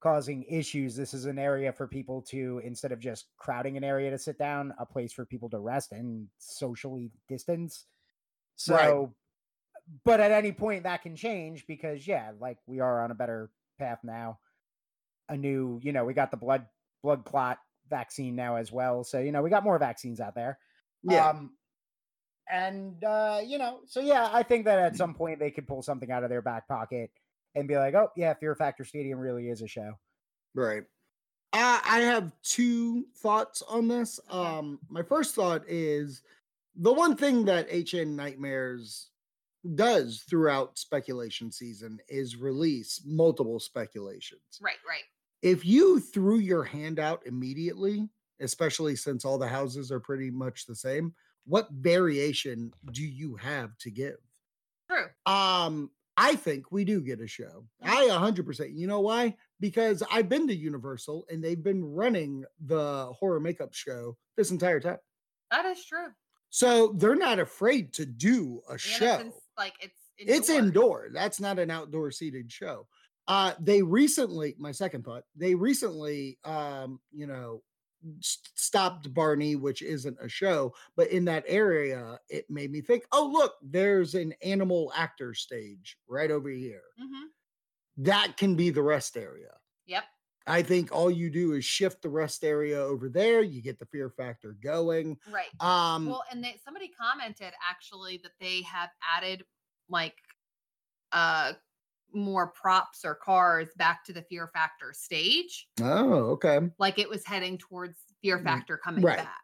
causing issues. This is an area for people to instead of just crowding an area to sit down, a place for people to rest and socially distance. So, Right. but at any point that can change because yeah, like we are on a better path now. A new, you know, we got the blood blood clot vaccine now as well. So, you know, we got more vaccines out there. yeah. Um, and uh, you know, so yeah, I think that at some point they could pull something out of their back pocket and be like, "Oh, yeah, Fear Factor Stadium really is a show." right. I, I have two thoughts on this. Um, my first thought is the one thing that HN Nightmares does throughout speculation season is release multiple speculations. Right, right. If you threw your hand out immediately, especially since all the houses are pretty much the same, what variation do you have to give? True. Um, I think we do get a show. I 100%. You know why? because I've been to Universal and they've been running the horror makeup show this entire time. That is true. So they're not afraid to do a And show. It's in- like it's It's indoor. That's not an outdoor seated show. Uh, they recently, my second thought, they recently, um, you know, stopped Barney, which isn't a show, but in that area, it made me think, oh, look, there's an animal actor stage right over here. Mhm. That can be the rest area. Yep. I think all you do is shift the rest area over there. You get the fear factor going. Right. Um, well, and they, somebody commented actually that they have added like uh more props or cars back to the Fear Factor stage, oh, okay. like it was heading towards Fear Mm, Factor coming right. back.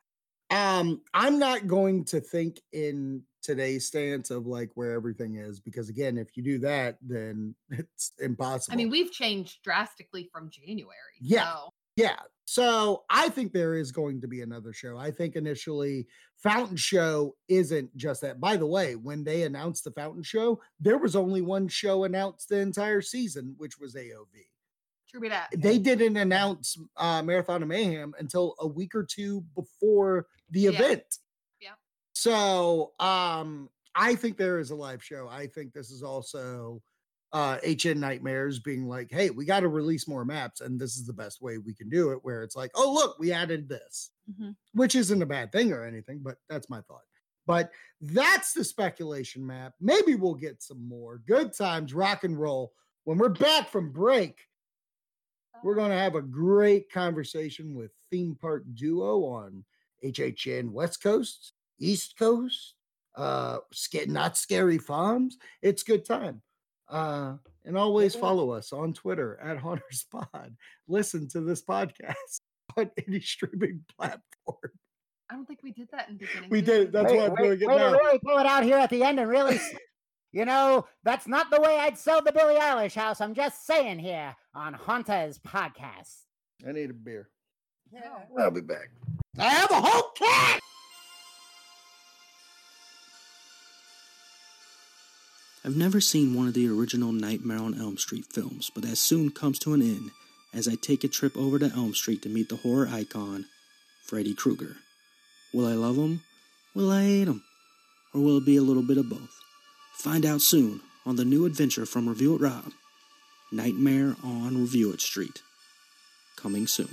Um, I'm not going to think in today's stance of like where everything is because again, if you do that, then it's impossible. I mean, we've changed drastically from January. Yeah. So, yeah. So I think there is going to be another show. I think initially Fountain Show isn't just that. By the way, when they announced the Fountain Show, there was only one show announced the entire season, which was AOV. true that. They didn't announce uh, Marathon of Mayhem until a week or two before the Yeah. event. Yeah. So um, I think there is a live show. I think this is also uh, HN Nightmares being like, hey, we got to release more maps, and this is the best way we can do it. Where it's like, oh, look, we added this, Mhm. which isn't a bad thing or anything, but that's my thought. But that's the speculation map. Maybe we'll get some more good times, rock and roll. When we're back from break, we're going to have a great conversation with Theme Park Duo on HHN West Coast, East Coast, uh, not scary farms. It's good time. Uh, and always follow us on Twitter at Haunters Pod. Listen to this podcast on any streaming platform. I don't think we did that in the beginning. We did did. That's Wait- why I'm wait- doing it way to now. really pull it out here at the end and really, you know, that's not the way I'd sell the Billie Eilish house. I'm just saying here on Haunter's podcast. I need a beer. Yeah. I'll be back. I have a whole cat. I've never seen one of the original Nightmare on Elm Street films, but that soon comes to an end as I take a trip over to Elm Street to meet the horror icon, Freddy Krueger. Will I love him? Will I hate him? Or will it be a little bit of both? Find out soon on the new adventure from Review It Rob Nightmare on Review It Street. Coming soon.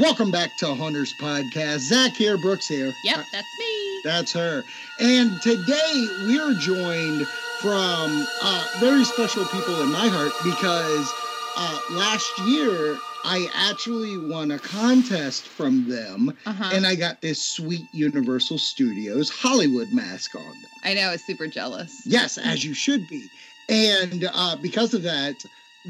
Welcome back to Haunters Podcast. Zach here, Brooke's here. Yep, that's me. That's her. And today we're joined from uh, very special people in my heart because uh, last year I actually won a contest from them Uh-huh. and I got this sweet Universal Studios Hollywood mask on them. I know, I was super jealous. Yes, as you should be. And uh, because of that,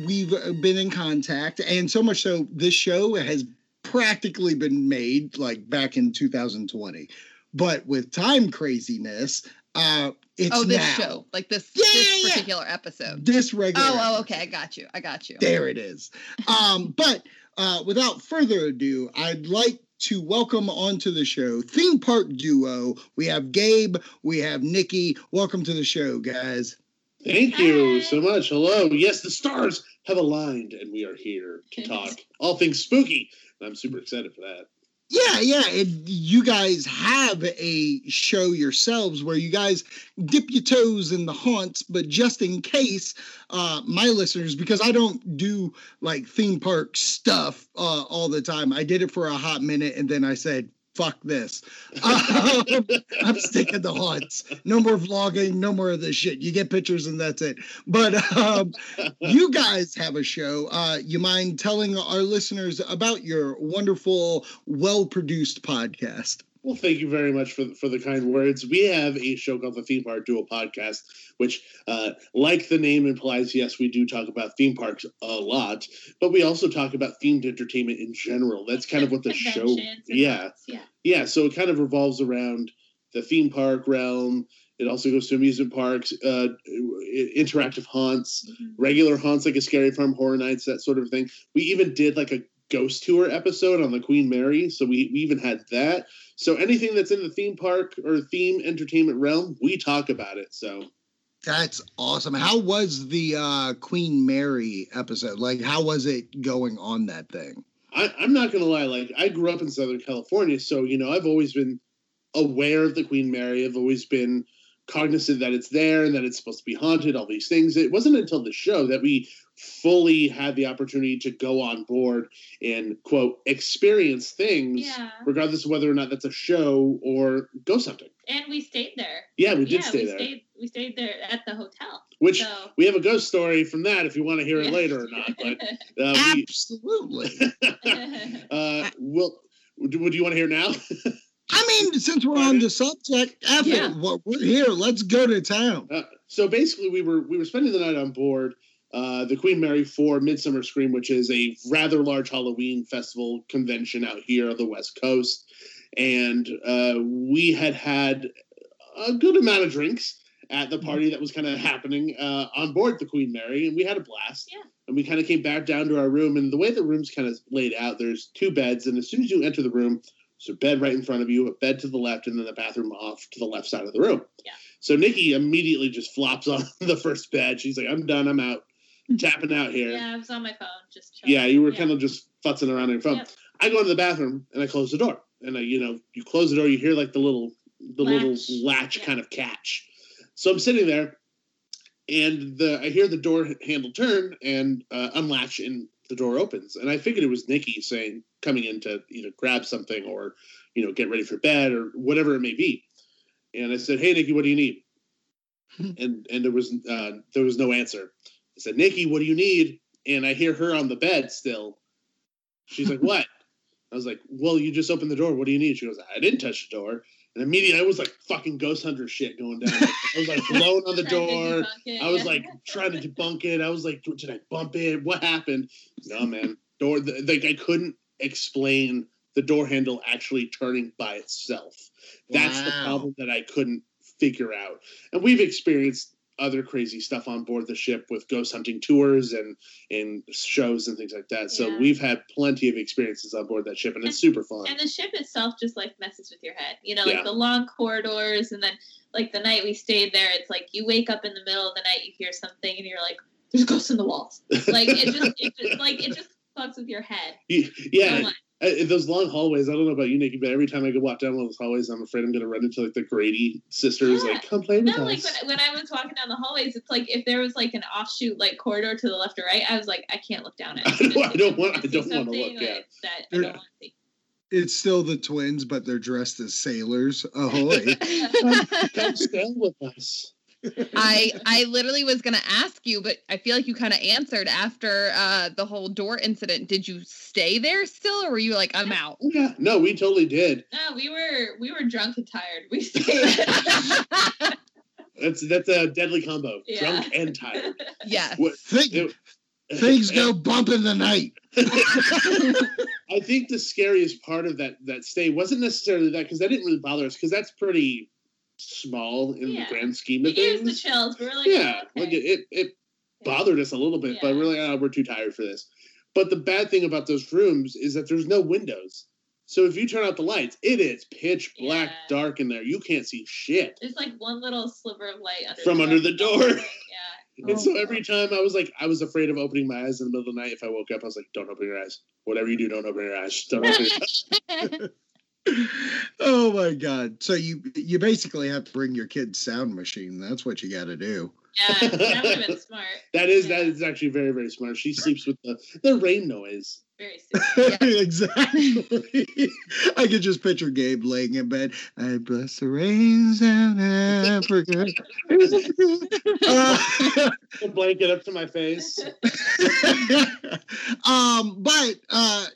we've uh, been in contact. And so much so, this show has practically been made like back in 2020. But with time craziness, uh, it's oh, this now. show, like this, Yeah, this yeah, yeah. particular episode. This regular. Oh, oh, okay, I got you. I got you. There it is. Um, but uh, without further ado, I'd like to welcome onto the show theme park duo. We have Gabe, we have Nikki. Welcome to the show, guys. Thank you so much. Hello. Yes, the stars have aligned, and we are here to talk all things spooky. I'm super excited for that. Yeah, yeah. And you guys have a show yourselves where you guys dip your toes in the haunts, but just in case, uh, my listeners, because I don't do like theme park stuff uh, all the time. I did it for a hot minute and then I said, fuck this. Um, I'm sticking to haunts. No more vlogging, no more of this shit. You get pictures and that's it. But um, you guys have a show. Uh, you mind telling our listeners about your wonderful, well produced podcast? Well, thank you very much for for the kind words. We have a show called the Theme Park Duo Podcast, which, uh, like the name implies, yes, we do talk about theme parks a lot, but we also talk about themed entertainment in general. That's kind of what the show, yeah, yeah. yeah. So it kind of revolves around the theme park realm. It also goes to amusement parks, uh, interactive haunts, Mhm. regular haunts like a scary farm, horror nights, that sort of thing. We even did like a ghost tour episode on the Queen Mary, so we, we even had that. So anything that's in the theme park or theme entertainment realm, we talk about it. So That's awesome. How was the uh, Queen Mary episode? Like, how was it going on that thing? I, I'm not gonna lie, like I grew up in Southern California, so you know I've always been aware of the Queen Mary. I've always been cognizant that it's there and that it's supposed to be haunted. All these things. It wasn't until the show that we fully had the opportunity to go on board and quote experience things, Yeah. regardless of whether or not that's a show or ghost hunting. And we stayed there. Yeah, we did yeah, stay we there. Stayed, we stayed there at the hotel. Which so, we have a ghost story from that if you want to hear it Yeah. later or not. But uh, we, Absolutely. uh, will would you want to hear now? I mean, since we're on the subject, F Yeah. it. Well, we're here. Let's go to town. Uh, so basically, we were we were spending the night on board uh, the Queen Mary for Midsummer Scream, which is a rather large Halloween festival convention out here on the West Coast, and uh, we had had a good amount of drinks at the party that was kind of happening uh, on board the Queen Mary, and we had a blast. Yeah. And we kind of came back down to our room, and the way the room's kind of laid out, there's two beds, and as soon as you enter the room, a bed right in front of you, a bed to the left, and then the bathroom off to the left side of the room. Yeah. So Nikki immediately just flops on the first bed. She's like, "I'm done. I'm out. Tapping out here." yeah, I was on my phone just chilling. Yeah, you were Yeah. kind of just futzing around on your phone. Yep. I go into the bathroom and I close the door. And I, you know, you close the door, you hear like the little, the little Latch. latch Yeah. kind of catch. So I'm sitting there, and the I hear the door handle turn and uh, unlatch, and the door opens. And I figured it was Nikki saying, coming in to you know grab something or, you know, get ready for bed or whatever it may be. And I said, "Hey, Nikki, what do you need?" and and there was uh, there was no answer. I said, "Nikki, what do you need?" And I hear her on the bed still. She's like, "What?" I was like, "Well, you just opened the door. What do you need?" She goes, "I didn't touch the door." And immediately, I was like, "Fucking ghost hunter shit going down." I was like blowing on the door. I was like trying to debunk it. I was like, "Did I bump it? What happened?" No, man. Door. Like I couldn't explain the door handle actually turning by itself. That's the problem that I couldn't figure out. And we've experienced other crazy stuff on board the ship with ghost hunting tours and and shows and things like that. So Yeah. we've had plenty of experiences on board that ship, and it's super fun. And the ship itself just like messes with your head. You know, like Yeah. the long corridors, and then like the night we stayed there, it's like you wake up in the middle of the night, you hear something, and you're like, "There's ghosts in the walls." Like it just, it just, like it just fucks with your head. Y- so yeah, much. uh, those long hallways. I don't know about you, Nikki, but every time I go walk down one of those hallways, I'm afraid I'm going to run into like the Grady sisters. Yeah. Like, come play with No, like when, when I was walking down the hallways, it's like if there was like an offshoot like corridor to the left or right, I was like, I can't look down at. I don't- I don't want- I don't wanna look, yeah. like, That I don't want to see. It's still the twins, but they're dressed as sailors. Ahoy. come sail with us. I I literally was gonna ask you, but I feel like you kind of answered after uh, the whole door incident. Did you stay there still, or were you like, I'm out? Yeah, no, we totally did. No, we were we were drunk and tired. We stayed. That's that's a deadly combo. Yeah. Drunk and tired. yes. What, Think, it- things go bump in the night. I think the scariest part of that that stay wasn't necessarily that because that didn't really bother us because that's pretty small in Yeah. the grand scheme of it gives the things. chills. We were like, yeah, oh, like it, it it bothered us a little bit, but Yeah. we're like, oh, we're too tired for this. But the bad thing about those rooms is that there's no windows. So if you turn out the lights, it is pitch black, Yeah. dark in there. You can't see shit. There's like one little sliver of light under From the under the door. Yeah. And so oh, every time I was like, I was afraid of opening my eyes in the middle of the night. If I woke up, I was like, don't open your eyes. Whatever you do, don't open your eyes. Don't open your eyes. oh my god! So you you basically have to bring your kid's sound machine. That's what you got to do. Yeah, that would have been smart. That is that Yeah. is actually very very smart. She sleeps with the the rain noise. Very stupid. exactly. I could just picture Gabe laying in bed. I bless the rains in Africa. Uh, The blanket up to my face. um, but uh,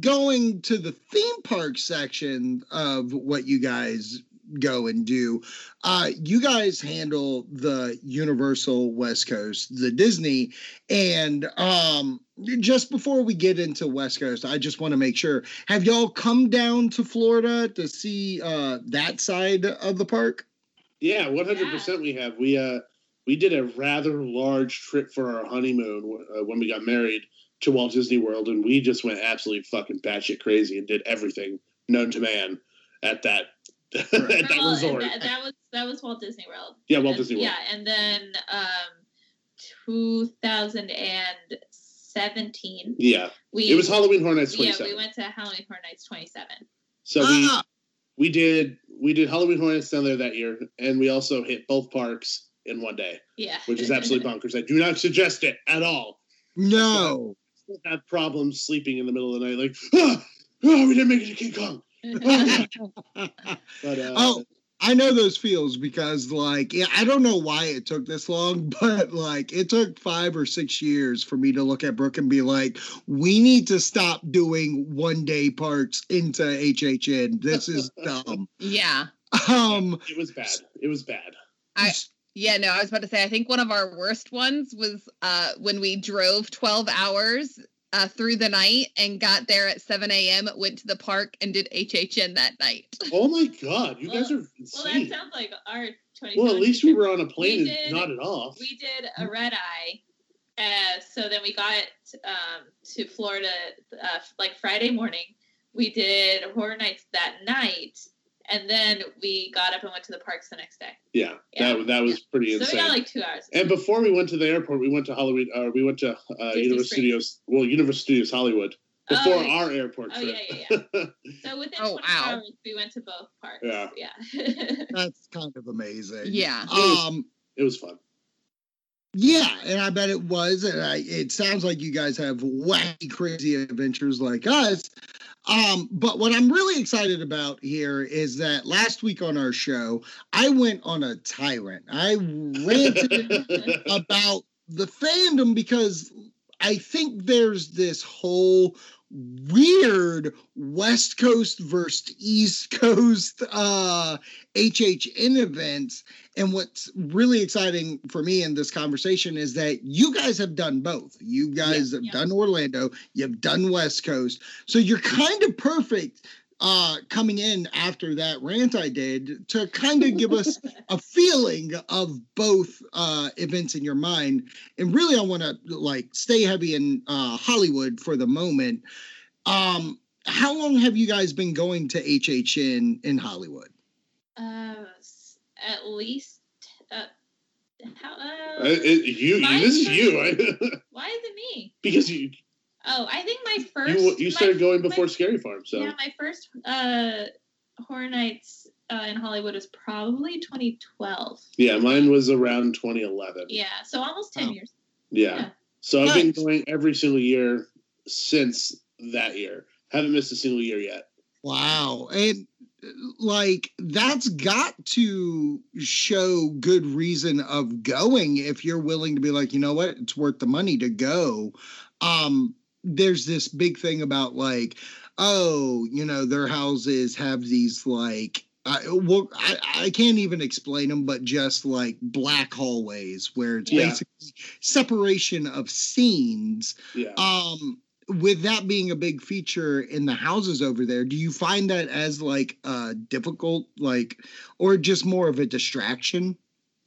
going to the theme park section of what you guys go and do, uh, you guys handle the Universal West Coast, the Disney, and um, just before we get into West Coast, I just want to make sure: have y'all come down to Florida to see uh, that side of the park? Yeah, one hundred percent. We have we uh we did a rather large trip for our honeymoon uh, when we got married to Walt Disney World, and we just went absolutely fucking batshit crazy and did everything known to man at that at that Well, resort. That, that was that was Walt Disney World. Yeah, Walt And- Disney World. Yeah, and then um, 2017. Yeah, We it was Halloween Horror Nights Yeah, we went to Halloween Horror Nights 27. So we Ah! we did we did Halloween Horror Nights down there that year, and we also hit both parks in one day, Yeah, which is absolutely bonkers. I do not suggest it at all. No. Still have problems sleeping in the middle of the night, like ah, oh, we didn't make it to King Kong. But uh, Oh, I know those feels because, like, yeah, I don't know why it took this long, but like, it took five or six years for me to look at Brooke and be like, we need to stop doing one day parts into HHN. This is dumb. Yeah. Um, it was bad. It was bad. I yeah, no, I was about to say I think one of our worst ones was uh when we drove 12 hours uh through the night and got there at 7 a.m., went to the park and did HHN that night. Oh my god, you guys are Well, that sounds like our 20. Well, at least we were on a plane We and did- nodded off. We did a red eye. Uh, so then we got um, to Florida uh, like Friday morning. We did Horror Nights that night, and then we got up and went to the parks the next day. Yeah, Yeah. that that was pretty insane. So we got like two hours. and before we went to the airport, we went to Hollywood. Uh, we went to uh, Disney Universal Studios. Well, Universal Studios Hollywood Oh, before yeah. our airport Oh trip. yeah, yeah, yeah. So within Oh, 24 wow. hours, we went to both parks. Yeah. Yeah. that's kind of amazing. Yeah. Um, it was fun. Yeah, and I bet it was. And I, it sounds like you guys have wacky, crazy adventures like us. Um, but what I'm really excited about here is that last week on our show, I went on a tyrant. I ranted about the fandom because I think there's this whole weird West Coast versus East Coast uh HHN events. And what's really exciting for me in this conversation is that you guys have done both. You guys have Yeah. done Orlando, you've done West Coast. So you're kind of perfect uh coming in after that rant I did to kind of give us a feeling of both uh events in your mind. And really I want to like stay heavy in uh Hollywood for the moment. Um how long have you guys been going to HHN in Hollywood? uh, at least. Uh, how, uh, Uh, it- you, this is was- you, why is it me? because you Oh, I think my first. you you started my- going my- before Scary Farm, so Yeah, my first uh, Horror Nights uh, in Hollywood was probably 2012. yeah, mine was around 2011. Yeah, so almost 10 Oh. years. Yeah. Yeah. So I've been going every single year since that year. Haven't missed a single year yet. Wow. And like that's got to show good reason of going if you're willing to be like, you know what, it's worth the money to go. Um there's this big thing about like, oh, you know, their houses have these like I, well, I, I can't even explain them, but just like black hallways where it's Yeah. basically separation of scenes Yeah. um with that being a big feature in the houses over there do you find that as like uh difficult like or just more of a distraction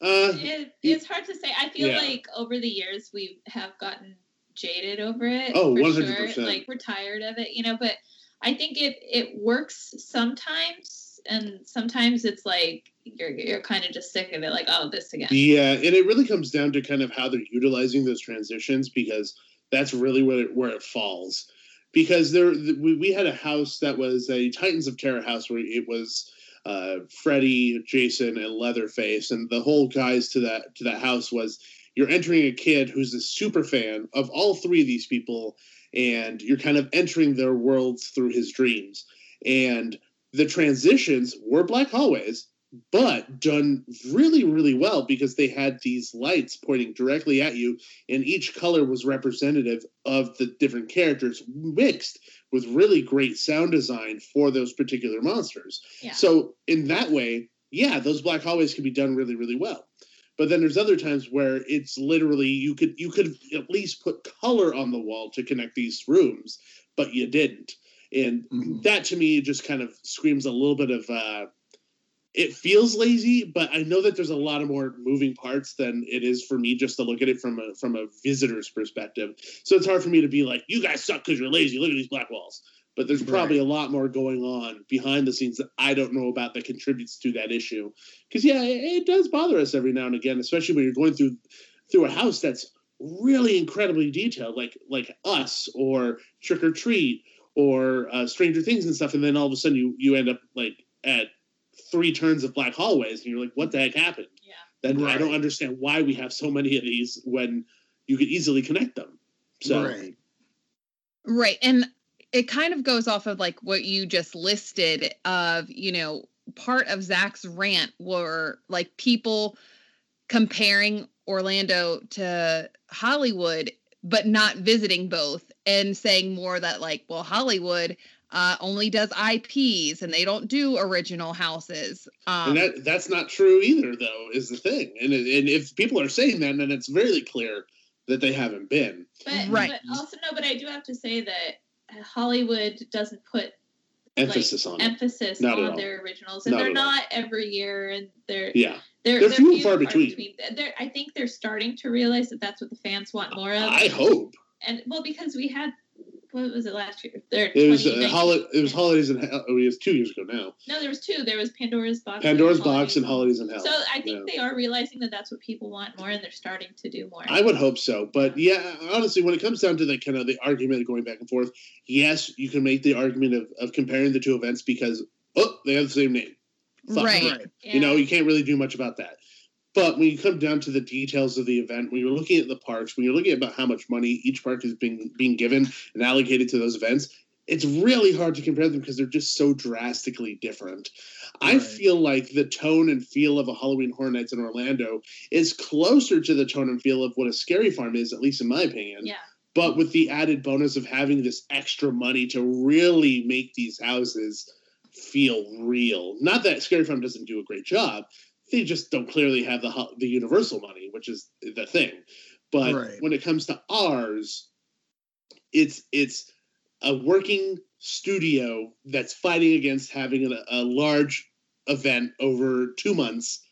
Uh, It, it's hard to say. I feel Yeah. like over the years we have gotten jaded over it. Oh, for 100%. Sure. Like we're tired of it, you know. But I think it it works sometimes, and sometimes it's like you're you're kind of just sick of it. Like oh, this again. Yeah, and it really comes down to kind of how they're utilizing those transitions because that's really where it, where it falls. Because there, we, we had a house that was a Titans of Terror house where it was uh, Freddy, Jason, and Leatherface, and the whole guys to that to that house was you're entering a kid who's a super fan of all three of these people, and you're kind of entering their worlds through his dreams. And the transitions were black hallways, but done really, really well because they had these lights pointing directly at you, and each color was representative of the different characters, mixed with really great sound design for those particular monsters. Yeah. So, in that way, yeah, those black hallways can be done really, really well. But then there's other times where it's literally you could you could at least put color on the wall to connect these rooms, but you didn't. And Mhm. that to me just kind of screams a little bit of uh, it feels lazy, but I know that there's a lot of more moving parts than it is for me just to look at it from a from a visitor's perspective. So it's hard for me to be like, you guys suck because you're lazy. Look at these black walls. But there's probably a lot more going on behind the scenes that I don't know about that contributes to that issue. Because yeah, it, it does bother us every now and again, especially when you're going through through a house that's really incredibly detailed, like like Us or Trick or Treat or uh, Stranger Things and stuff, and then all of a sudden you you end up like at three turns of black hallways, and you're like, what the heck happened? Yeah. Then I don't understand why we have so many of these when you could easily connect them. So Right. Right. And it kind of goes off of like what you just listed of, you know, part of Zach's rant were like people comparing Orlando to Hollywood, but not visiting both and saying more that like, well, Hollywood uh, only does IPs and they don't do original houses. Um, and that that's not true either, though, is the thing. And and if people are saying that, then it's very clear that they haven't been. But, Right. but also no, but I do have to say that Uh, Hollywood doesn't put Emphasis like, on it. emphasis Not on their originals, and Not they're at all. not every year, and they're Yeah. they're, They're few and far between. They're, I think they're starting to realize that that's what the fans want more of. I hope and well, because we had what was it last year? There, it was uh, holi- It was holidays in hell. Oh, it was two years ago now. No, there was two. There was Pandora's box. Pandora's Holidays. box and holidays in hell. So I think Yeah. they are realizing that that's what people want more, and they're starting to do more. I would hope so, but yeah, honestly, when it comes down to the kind of the argument of going back and forth, yes, you can make the argument of, of comparing the two events because oh, they have the same name. Fuck. Right. Right. You know, you can't really do much about that. But when you come down to the details of the event, when you're looking at the parks, when you're looking about how much money each park is being being given and allocated to those events, it's really hard to compare them because they're just so drastically different. I feel like the tone and feel of a Halloween Horror Nights in Orlando is closer to the tone and feel of what a Scary Farm is, at least in my opinion yeah. but with the added bonus of having this extra money to really make these houses feel real. Not that Scary Farm doesn't do a great job; they just don't clearly have the the Universal money, which is the thing. But Right. when it comes to ours, it's it's a working studio that's fighting against having a, a large event over two months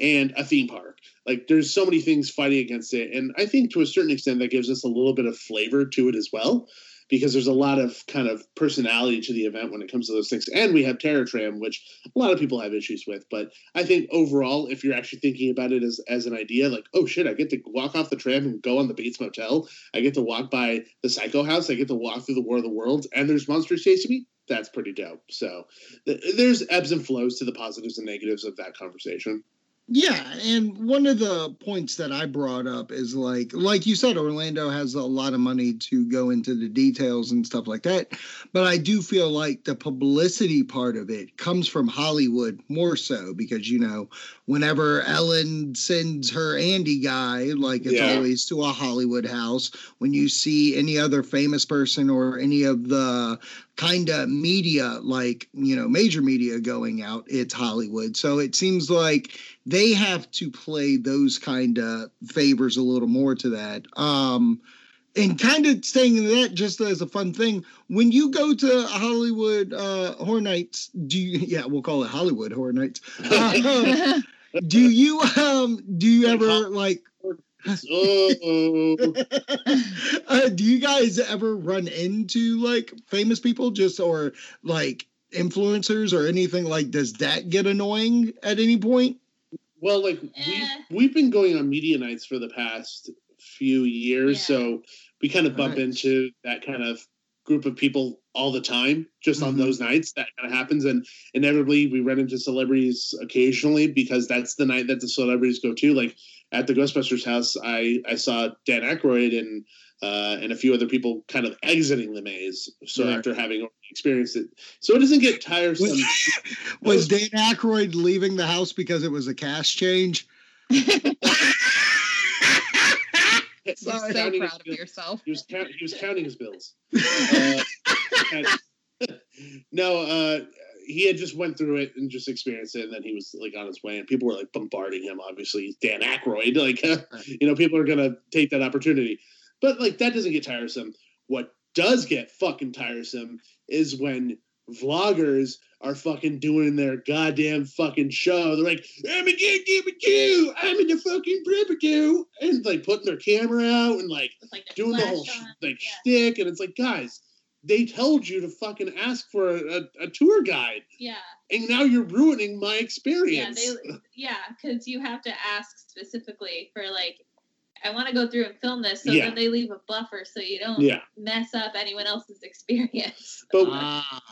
and a theme park. Like there's so many things fighting against it. And I think to a certain extent that gives us a little bit of flavor to it as well. Because there's a lot of kind of personality to the event when it comes to those things. And we have Terror Tram, which a lot of people have issues with. But I think overall, if you're actually thinking about it as, as an idea, like, oh shit, I get to walk off the tram and go on the Bates Motel. I get to walk by the Psycho House. I get to walk through the War of the Worlds. And there's monsters chasing me. That's pretty dope. So th- there's ebbs and flows to the positives and negatives of that conversation. Yeah, and one of the points that I brought up is like, like you said, Orlando has a lot of money to go into the details and stuff like that. But I do feel like the publicity part of it comes from Hollywood more so because you know, whenever Ellen sends her Andy guy, like it's Yeah. always to a Hollywood house. When you see any other famous person or any of the kind of media, like you know, major media going out, it's Hollywood. So it seems like they have to play those kind of favors a little more to that. Um, and kind of saying that just as a fun thing, when you go to Hollywood uh, Horror Nights, do you? Yeah, we'll call it Hollywood Horror Nights. Um, do you um do you ever like? uh, do you guys ever run into like famous people just or like influencers or anything like? Does that get annoying at any point? Well, like Eh. we we've been going on media nights for the past few years, Yeah. so we kind of bump Right. into that kind of group of people all the time just on Mhm. those nights that kind of happens and inevitably we run into celebrities occasionally because that's the night that the celebrities go to like at the ghostbusters house i i saw dan Aykroyd and uh, and a few other people kind of exiting the maze so Right. after having experienced it so it doesn't get tiresome Was, was Dan Aykroyd leaving the house because it was a cash change? You're Sorry. so proud of bills. yourself. He was count, he was counting his bills. Uh, and- no, uh, he had just went through it and just experienced it, and then he was like on his way, and people were like bombarding him. Obviously, he's Dan Aykroyd. Like, you know, people are gonna take that opportunity, but like that doesn't get tiresome. What does get fucking tiresome is when vloggers are fucking doing their goddamn fucking show. They're like, I'm a you, I'm in the fucking barbecue, and like putting their camera out and like like, the doing the whole sh- like yeah. shtick, and it's like, guys, they told you to fucking ask for a, a, a tour guide, Yeah, and now you're ruining my yeah, experience. they, yeah, because you have to ask specifically for like, I want to go through and film this, so Yeah. then they leave a buffer so you don't yeah, mess up anyone else's experience. but Ah,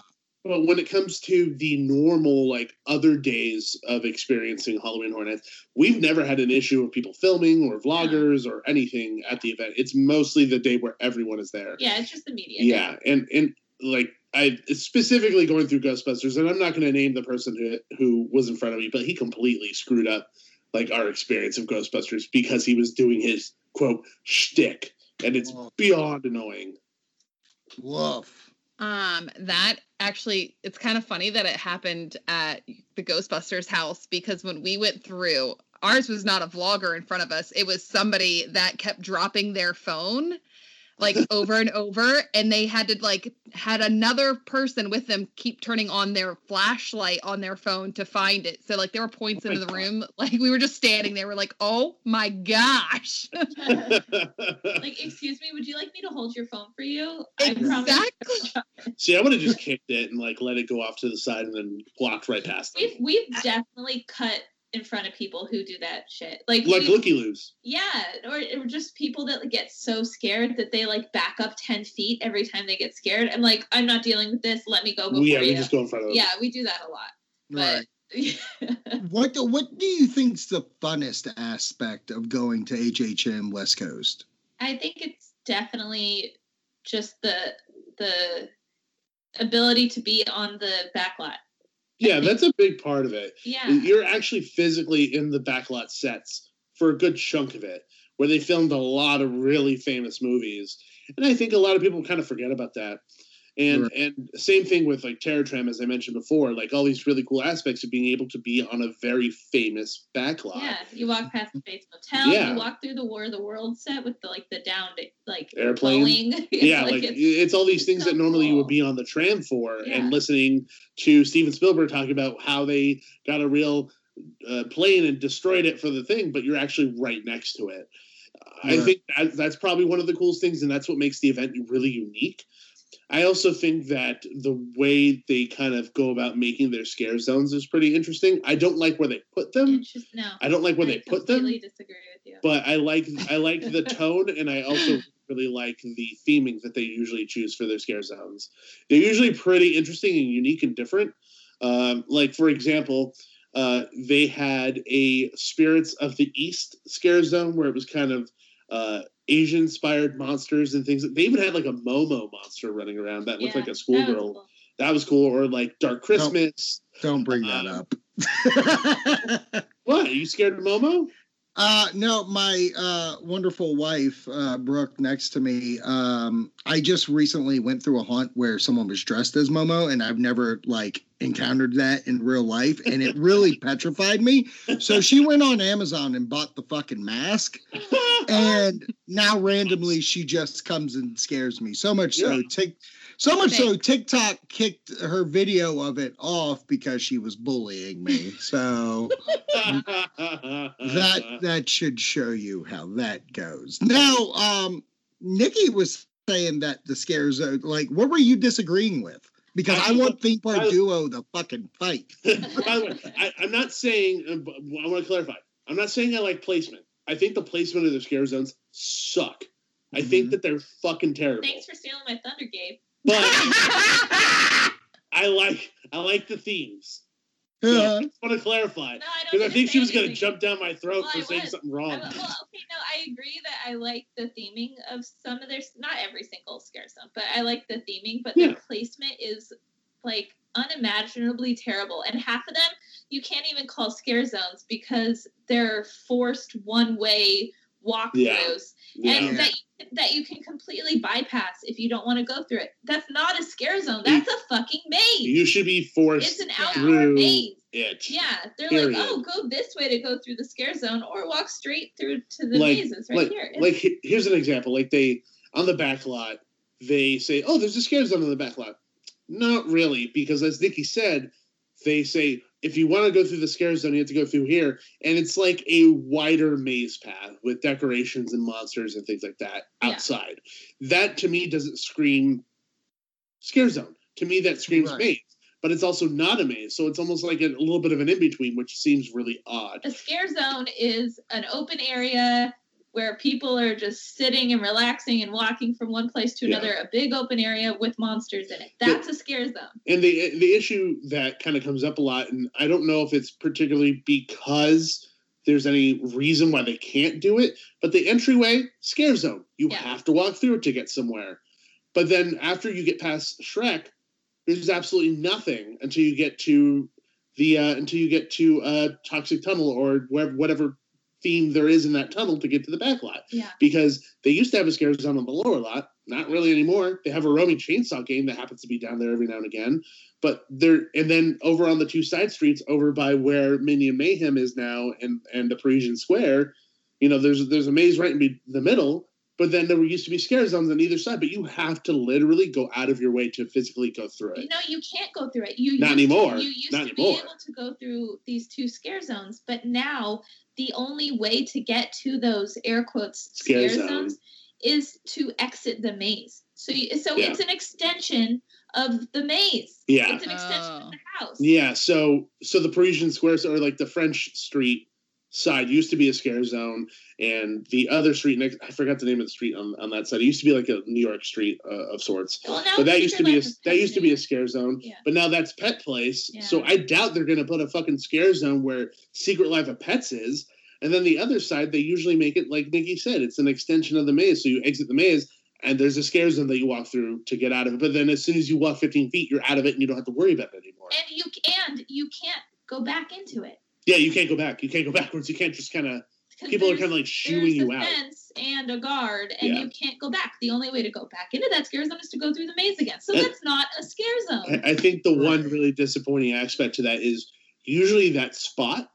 But when it comes to the normal, like other days of experiencing Halloween Horror Nights, we've never had an issue of people filming or vloggers or anything at the event. It's mostly the day where everyone is there. yeah, it's just the media. Yeah, and and like I specifically going through Ghostbusters, and I'm not going to name the person who who was in front of me, but he completely screwed up like our experience of Ghostbusters because he was doing his quote shtick, and it's Oh. beyond annoying. woof. Um, that actually, it's kind of funny that it happened at the Ghostbusters house because when we went through, ours was not a vlogger in front of us. It was somebody that kept dropping their phone like over and over, and they had to like had another person with them keep turning on their flashlight on their phone to find it. So like there were points Oh my into the God. room, like we were just standing there, we're like, oh my gosh. like, excuse me, would you like me to hold your phone for you? I Exactly. See, I would have just kicked it and like let it go off to the side and then walked right past it We've we've definitely cut in front of people who do that shit. Like, Like looky loos. Yeah, or, or just people that get so scared that they like back up ten feet every time they get scared. I'm like, I'm not dealing with this. Let me go before Yeah, we you. just go in front of them. yeah, we do that a lot. Right. But What do- what do you think's the funnest aspect of going to HHN West Coast? I think it's definitely just the the ability to be on the back lot. Yeah, that's a big part of it. Yeah. You're actually physically in the backlot sets for a good chunk of it, where they filmed a lot of really famous movies. And I think a lot of people kind of forget about that. And Right. and same thing with like Terror Tram, as I mentioned before, like all these really cool aspects of being able to be on a very famous backlot. Yeah, you walk past the Bates Motel. Yeah. You walk through the War of the Worlds set with the like the down like Airplane. Boeing. It's yeah, like, it's, all these things so that normally you would be on the tram for, Yeah. and listening to Steven Spielberg talking about how they got a real uh, plane and destroyed it for the thing, but you're actually right next to it. I think that, that's probably one of the coolest things, and that's what makes the event really unique. I also think that the way they kind of go about making their scare zones is pretty interesting. I don't like where they put them. No. I don't like where they put them completely disagree with you. but I like I like the tone, and I also really like the theming that they usually choose for their scare zones. They're usually pretty interesting and unique and different. Um, like for example, uh, they had a Spirits of the East scare zone where it was kind of uh, Asian inspired monsters and things. They even had like a Momo monster running around that looked Yeah, like a that schoolgirl. cool. That was cool. Or like Dark Christmas. Don't bring that Um, up. What? Are you scared of Momo? Uh no, my uh wonderful wife, uh Brooke next to me, um, I just recently went through a haunt where someone was dressed as Momo and I've never like encountered that in real life and it really petrified me. So she went on Amazon and bought the fucking mask and now randomly she just comes and scares me. So much so Yeah. Tik so much so Thanks. TikTok kicked her video of it off because she was bullying me. So that that should show you how that goes. Now, um, Nikki was saying that the scare zone, like, what were you disagreeing with? Because I, I- want theme park I- duo the fucking fight. By the way, I, I'm not saying. uh, I want to clarify. I'm not saying I like placement. I think the placement of the scare zones suck. I mm-hmm. think that they're fucking terrible. Thanks for stealing my thunder, Gabe. But I like I like the themes. So I just want to clarify No, I because I think she was going to jump down my throat Well, for saying was. something I, wrong. well, okay, no, I agree that I like the theming of some of their, not every single scare zone, but I like the theming, but Yeah. their placement is like unimaginably terrible. And half of them you can't even call scare zones because they're forced one way walkthroughs Yeah. and that you, that you can completely bypass if you don't want to go through it. That's not a scare zone. That's a fucking maze. You should be forced it's an outdoor maze. it. Yeah, they're Period. like, oh, go this way to go through the scare zone, or walk straight through to the like, mazes right like, here. It's- like here's an example. Like they on the back lot, they say, "Oh, there's a scare zone on the back lot." Not really, because as Nikki said, they say if you want to go through the scare zone, you have to go through here, and it's like a wider maze path with decorations and monsters and things like that Yeah. outside. That to me doesn't scream scare zone. To me, that screams Right. maze, but it's also not a maze, so it's almost like a, a little bit of an in between, which seems really odd. A scare zone is an open area where people are just sitting and relaxing and walking from one place to Yeah. another, a big open area with monsters in it. That's a scare zone. And the the issue that kind of comes up a lot, and I don't know if it's particularly because there's any reason why they can't do it, but the entryway scare zone, you Yeah. have to walk through it to get somewhere. But then after you get past Shrek, there's absolutely nothing until you get to the uh, until you get to uh, Toxic Tunnel or wherever whatever theme there is in that tunnel to get to the back lot Yeah. because they used to have a scare zone on the lower lot. Not really anymore. They have a roaming chainsaw game that happens to be down there every now and again. But they're and then over on the two side streets, over by where Minion Mayhem is now, and and the Parisian Square, you know, there's there's a maze right in the middle. But then there were used to be scare zones on either side. But you have to literally go out of your way to physically go through it. No, you can't go through it. You Not used anymore. To, you used Not to be able to go through these two scare zones, but now the only way to get to those air quotes Scare scare, zone. zones is to exit the maze. So, you, so Yeah. it's an extension of the maze. Yeah. it's an extension Oh. of the oh. house. Yeah, so so the Parisian squares are like the French street side used to be a scare zone, and the other street next I forgot the name of the street on, on that side. It used to be like a New York street uh, of sorts. Well, But that used to be a Secret Life is that used to be a scare zone. Yeah. But now that's Pet Place. Yeah. So I doubt they're gonna put a fucking scare zone where Secret Life of Pets is. And then the other side, they usually make it like Nikki said, it's an extension of the maze. So you exit the maze, and there's a scare zone that you walk through to get out of it. But then as soon as you walk 15 feet, you're out of it, and you don't have to worry about it anymore. And you and you can't go back into it. Yeah, you can't go back. You can't go backwards. You can't just kind of. People are kind of like shooing you out. fence and a guard, and Yeah. you can't go back. The only way to go back into that scare zone is to go through the maze again. So that's not a scare zone. I, I think the one really disappointing aspect to that is usually that spot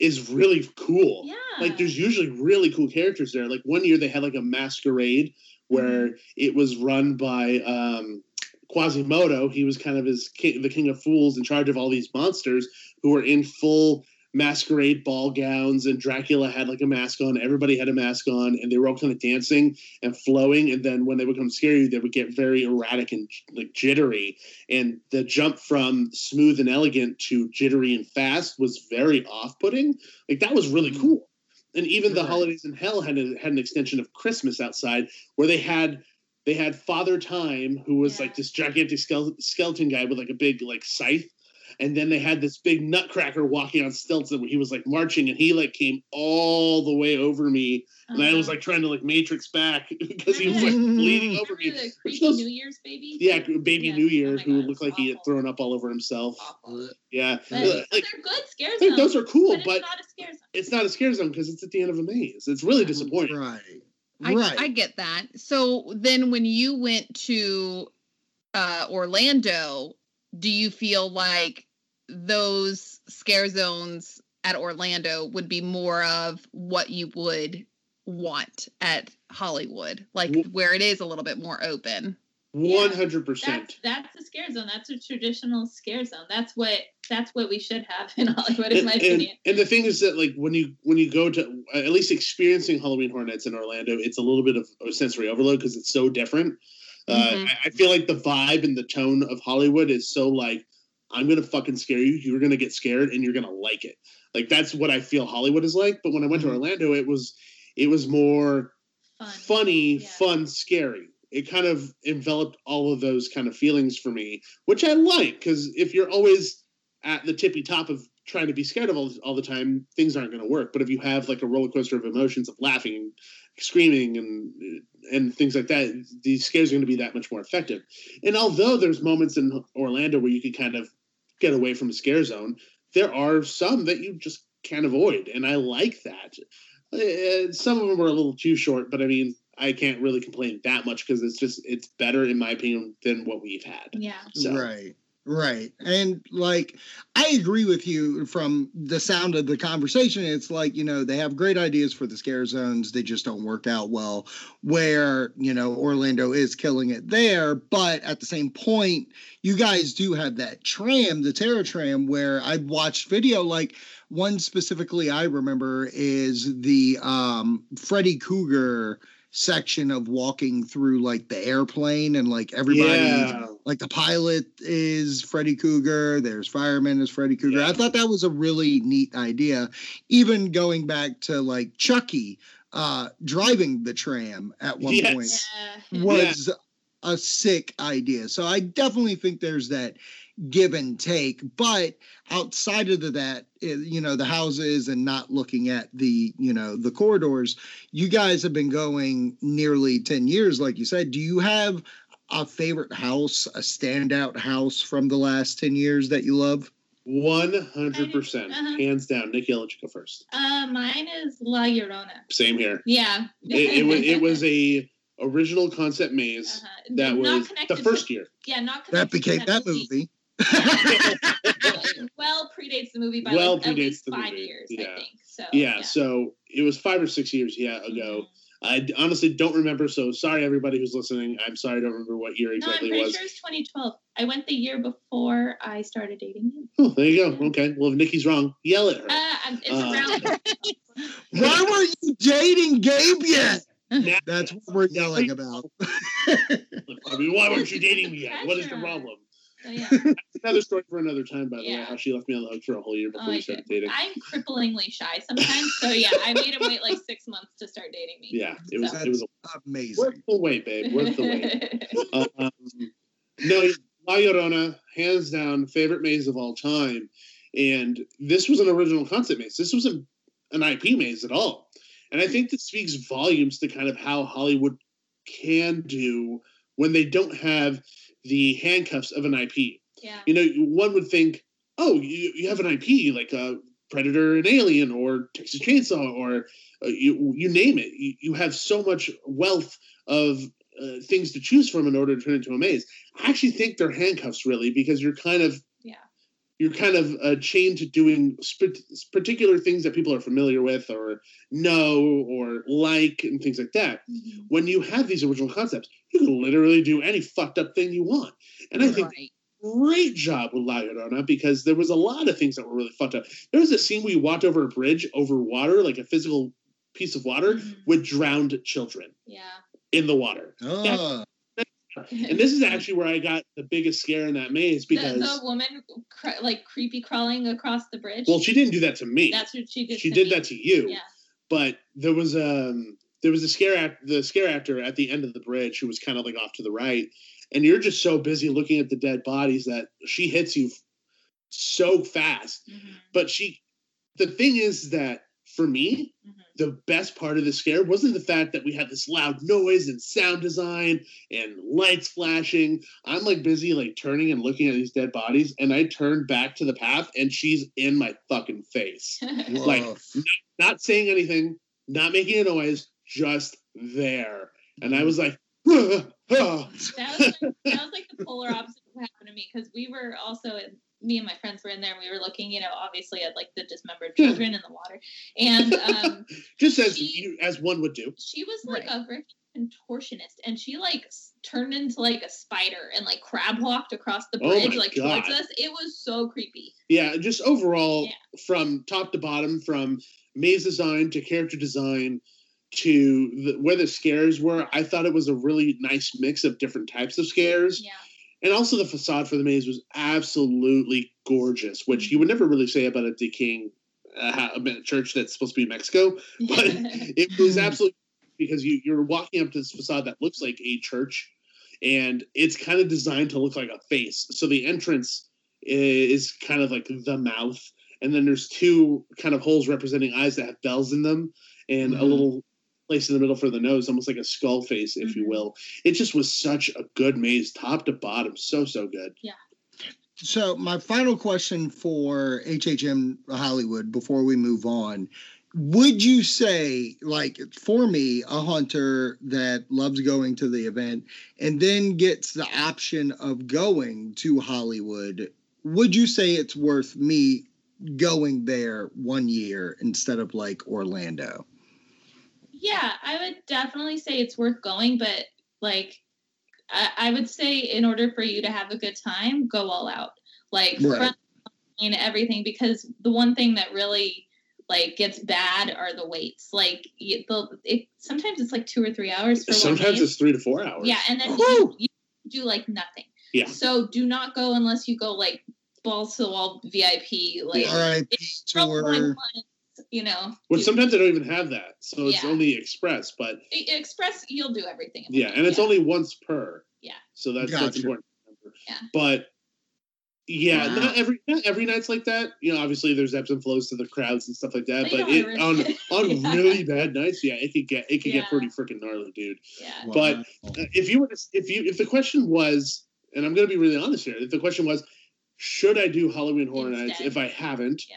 is really cool. yeah. Like there's usually really cool characters there. Like one year they had like a masquerade where Mm-hmm. it was run by um Quasimodo. He was kind of his king, the king of fools in charge of all these monsters who were in full masquerade ball gowns and Dracula had like a mask on, everybody had a mask on, and they were all kind of dancing and flowing. And then when they would come scare you, they would get very erratic and like jittery. And the jump from smooth and elegant to jittery and fast was very off-putting. Like that was really Mhm. cool. And even the holidays in hell had a, had an extension of Christmas outside where they had they had Father Time, who was Yeah. like this gigantic skeleton, skeleton guy with like a big like scythe, and then they had this big nutcracker walking on stilts and he was like marching, and he like came all the way over me, and I was Uh-huh. like trying to like matrix back because he was like Remember bleeding over me. the creepy those- New Year's baby? yeah, baby Yeah. New Oh Year, my who God, looked it was like he had thrown up all over himself. Awful. Yeah, But, but like they're good scare zones. those are cool, but, but it's not a scare zone. it's not a scare zone because it's at the end of a maze. It's really disappointing. Right. I, right. I get that. So then when you went to uh, Orlando, do you feel like those scare zones at Orlando would be more of what you would want at Hollywood, like where it is a little bit more open? One hundred percent. That's that's a scare zone. That's a traditional scare zone. That's what that's what we should have in Hollywood, in and, my and, opinion. and the thing is that like when you when you go to at least experiencing Halloween Horror Nights in Orlando, it's a little bit of a sensory overload because it's so different. Uh, Mhm. I, I feel like the vibe and the tone of Hollywood is so like I'm gonna fucking scare you. You're gonna get scared and you're gonna like it. Like that's what I feel Hollywood is like. But when I went Mhm. to Orlando, it was it was more Fun. funny, Yeah. fun, scary. It kind of enveloped all of those kind of feelings for me, which I like because if you're always at the tippy top of trying to be scared of all, all the time, things aren't going to work. But if you have like a roller coaster of emotions of laughing and screaming and and things like that, these scares are going to be that much more effective. And although there's moments in Orlando where you can kind of get away from a scare zone, there are some that you just can't avoid, and I like that. Uh, some of them are a little too short, but I mean, I can't really complain that much because it's just it's better in my opinion than what we've had. Yeah. So Right. Right. And like I agree with you from the sound of the conversation. It's like, you know, they have great ideas for the scare zones. They just don't work out well. Where, you know, Orlando is killing it there. But at the same point, you guys do have that tram, the Terror Tram, where I watched video like one specifically I remember is the um Freddy Krueger section of walking through like the airplane and like everybody Yeah. like the pilot is Freddy Krueger, there's fireman is Freddy Krueger. Yeah. I thought that was a really neat idea. Even going back to like Chucky uh driving the tram at one Yes. point Yeah. was a sick idea. So I definitely think there's that give and take. But outside of that, eh, you know, the houses and not looking at the, you know, the corridors, you guys have been going nearly 10 years, like you said. Do you have a favorite house, a standout house from the last 10 years that you love? One hundred percent, Uh-huh. hands down. Nikki, I'll let you go first. Uh, mine is La Llorona. Same here. Yeah. It, it, was, it was a original concept maze Uh-huh. that Not was the first to, year. Yeah, not That connected to became that movie. well predates the movie by Well like at predates least the five movie, years, yeah. I think. So yeah, so it was five or six years yeah ago. I honestly don't remember, so sorry everybody who's listening. I'm sorry I don't remember what year No, I'm exactly pretty it was. sure it's 2012. I went the year before I started dating you. Oh, there you go. Okay, well if Nikki's wrong, yell at her. Uh, it's Uh, around. Why weren't you dating Gabe yet? Now- That's what we're yelling about. I mean, why weren't you dating me yet? What is the problem? So, yeah. Another story for another time, by the way. How she left me on the hook for a whole year before Oh, we started dating. I'm cripplingly shy sometimes. So yeah, I made him wait like six months to start dating me. Yeah, it was So- it was Amazing. worth the wait, babe. Worth the wait. um, no, La Llorona, hands down, favorite maze of all time. And this was an original concept maze. This wasn't an IP maze at all. And I think this speaks volumes to kind of how Hollywood can do when they don't have the handcuffs of an IP. yeah. You know, one would think, oh, you, you have an IP like a Predator and Alien or Texas Chainsaw or uh, you, you name it. You, you have so much wealth of uh, things to choose from in order to turn into a maze. I actually think they're handcuffs, really, because you're kind of. You're kind of uh, chained to doing sp- particular things that people are familiar with or know or like and things like that. Mhm. When you have these original concepts, you can literally do any fucked up thing you want. And I think Right. great job with La Llorona because there was a lot of things that were really fucked up. There was a scene where you walked over a bridge over water, like a physical piece of water, Mhm. with drowned children Yeah. in the water. Oh, And this is actually where I got the biggest scare in that maze because, the woman cr- like creepy crawling across the bridge. well, she didn't do that to me. That's what she did. she did me. that to you. Yeah. But there was um there was a scare act the scare actor at the end of the bridge who was kind of like off to the right, and you're just so busy looking at the dead bodies that she hits you so fast Mhm. but she the thing is that for me Mhm. the best part of the scare wasn't the fact that we had this loud noise and sound design and lights flashing. I'm like busy like turning and looking at these dead bodies and i turned back to the path and she's in my fucking face. Like woof. not saying anything not making a noise just there. And i was like that was like, that was like the polar opposite of what happened to me because we were also in, me and my friends were in there and we were looking you know obviously at like the dismembered children in the water. And um just as She- you as one would do. She was like Right. a very contortionist and she like turned into like a spider and like crab walked across the Oh bridge my like God. towards us. It was so creepy. Yeah just overall Yeah. from top to bottom from maze design to character design to the, where the scares were i thought it was a really nice mix of different types of scares. Yeah and also the facade for the maze was absolutely gorgeous which you would never really say about a decaying uh, a church that's supposed to be in mexico but it was absolutely because you, you're walking up to this facade that looks like a church and it's kind of designed to look like a face so the entrance is kind of like the mouth and then there's two kind of holes representing eyes that have bells in them and a Mhm. little place in the middle for the nose almost like a skull face if you Mhm. will it just was such a good maze top to bottom so so good Yeah. So my final question for HHN Hollywood before we move on. would you say like for me a haunter that loves going to the event and then gets the option of going to hollywood would you say it's worth me going there one year instead of like orlando Yeah, I would definitely say it's worth going, but like I, I would say in order for you to have a good time, go all out. Like Right. front line, everything because the one thing that really like gets bad are the waits. Like the it sometimes it's like two or three hours for Sometimes wait. it's three to four hours. Yeah, and then you, you do like nothing. Yeah. So do not go unless you go like balls to the wall VIP. Like RIP it's tour. Once, you know. Which you- sometimes I don't even have that, so it's Yeah. only express. But Express, you'll do everything. yeah, and it's day. only once per. Yeah. So that's that's important. Yeah. But yeah, Wow. not every not every night's like that. You know, obviously there's ebbs and flows to the crowds and stuff like that. But But it, wanna on on. Yeah. really bad nights, yeah, it could get it could Yeah. get pretty freaking gnarly, dude. Yeah. But- Uh, If you were to, if you if the question was, and I'm going to be really honest here, if the question was, should I do Halloween Horror Nights if I haven't? Yeah.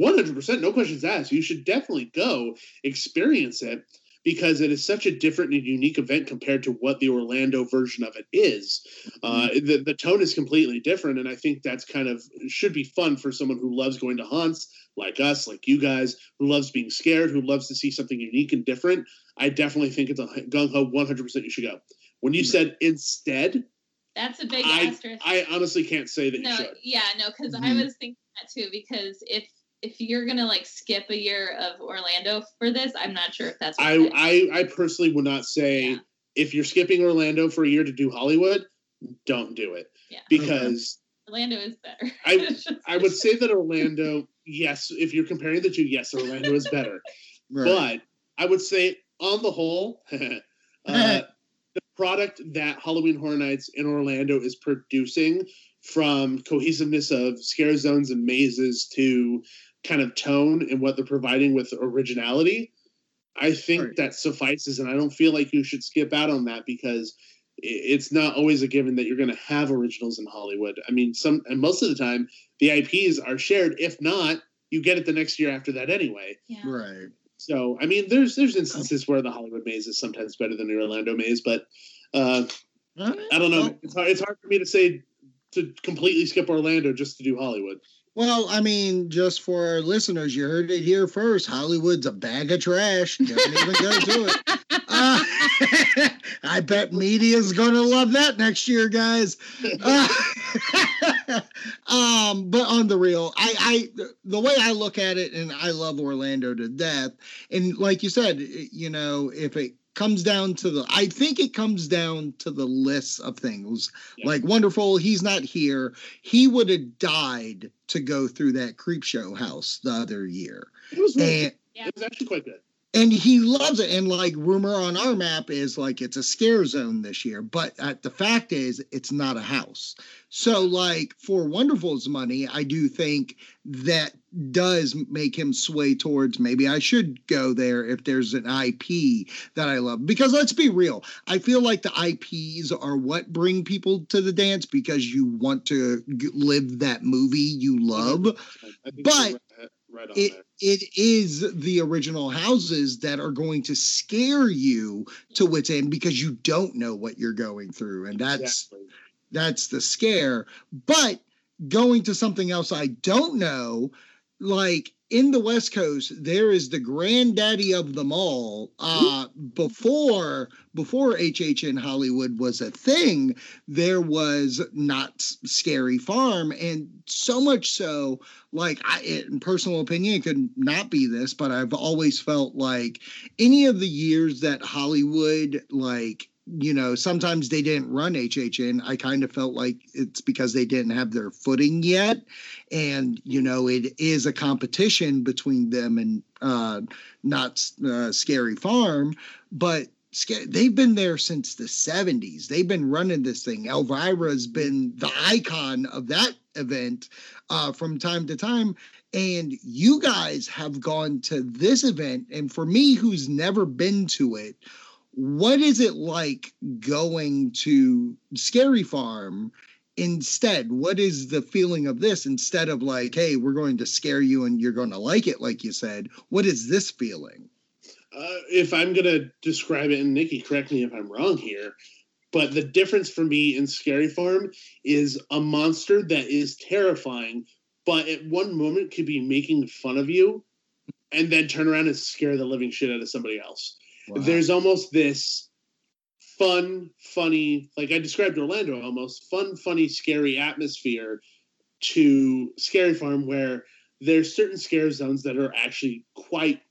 One hundred percent, no questions asked. You should definitely go experience it because it is such a different and unique event compared to what the Orlando version of it is. Uh, the the tone is completely different, and I think that's kind of should be fun for someone who loves going to haunts like us, like you guys, who loves being scared, who loves to see something unique and different. I definitely think it's a gung ho. One hundred percent, you should go. When you said instead, That's a big I asterisk. I honestly can't say that you no, should. yeah, no, because I Mhm. was thinking that too. Because if if you're gonna like skip a year of Orlando for this, I'm not sure if that's. I. I I personally would not say Yeah. if you're skipping Orlando for a year to do Hollywood, don't do it Yeah. because Orlando is better. I- I would say that Orlando, yes, if you're comparing the two, yes, Orlando is better. Right. But I would say on the whole, uh, the product that Halloween Horror Nights in Orlando is producing from cohesiveness of scare zones and mazes to kind of tone and what they're providing with originality, I think Right. that suffices. And I don't feel like you should skip out on that because it's not always a given that you're going to have originals in Hollywood. I mean, some and most of the time the IPs are shared. If not, you get it the next year after that anyway. yeah. right. So I mean, there's there's instances where the Hollywood maze is sometimes better than the Orlando maze, but uh, I don't know. It's hard, it's hard for me to say to completely skip Orlando just to do Hollywood. Well, I mean, just for our listeners, you heard it here first. Hollywood's a bag of trash. Don't even go to it. Uh, I bet media's going to love that next year, guys. Uh, um, but on the real, I, I, the way I look at it, and I love Orlando to death. And like you said, you know, if it comes down to the, I think it comes down to the list of things. Yeah. Like wonderful, he's not here. He would have died to go through that Creepshow house the other year, It was really, and it was actually quite good. And he loves it. And like rumor on our map is like it's a scare zone this year, but uh, the fact is it's not a house. So like for Wonderful's money, I do think that does make him sway towards maybe I should go there if there's an IP that I love. Because let's be real, I feel like the IPs are what bring people to the dance because you want to g- live that movie you love But right, right on it there. it is the original houses that are going to scare you to wits end because you don't know what you're going through and that's Exactly. that's the scare but going to something else i don't know like in the west coast there is the granddaddy of them all. Uh before before hh in hollywood was a thing there was not scary farm. And so much so like I, in personal opinion it could Knott's be this but i've always felt like any of the years that hollywood like you know sometimes they didn't run hhn i kind of felt like it's because they didn't have their footing yet. And you know it is a competition between them and uh not uh, scary farm but they've been there since the 70s they've been running this thing. Elvira's been the icon of that event uh, from time to time. And you guys have gone to this event and for me who's never been to it what is it like going to scary farm instead? What is the feeling of this instead of like, hey, we're going to scare you and you're going to like it, like you said? What is this feeling? Uh, if I'm gonna describe it, and Nikki, correct me if I'm wrong here, but the difference for me in Scary Farm is a monster that is terrifying, but at one moment could be making fun of you, and then turn around and scare the living shit out of somebody else. Wow. There's almost this fun, funny, like I described Orlando almost fun, funny, scary atmosphere to Scary Farm where there's certain scare zones that are actually quite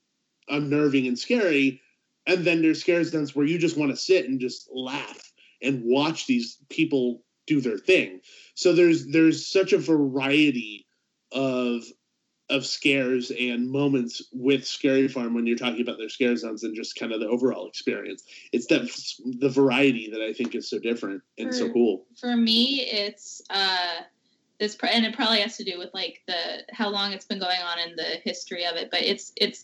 unnerving and scary. And then there's scare zones where you just want to sit and just laugh and watch these people do their thing. So there's there's such a variety of of scares and moments with Scary Farm when you're talking about their scare zones and just kind of the overall experience. It's that the variety that I think is so different and so cool. For me, it's uh this and it probably has to do with like the how long it's been going on and the history of it, but it's it's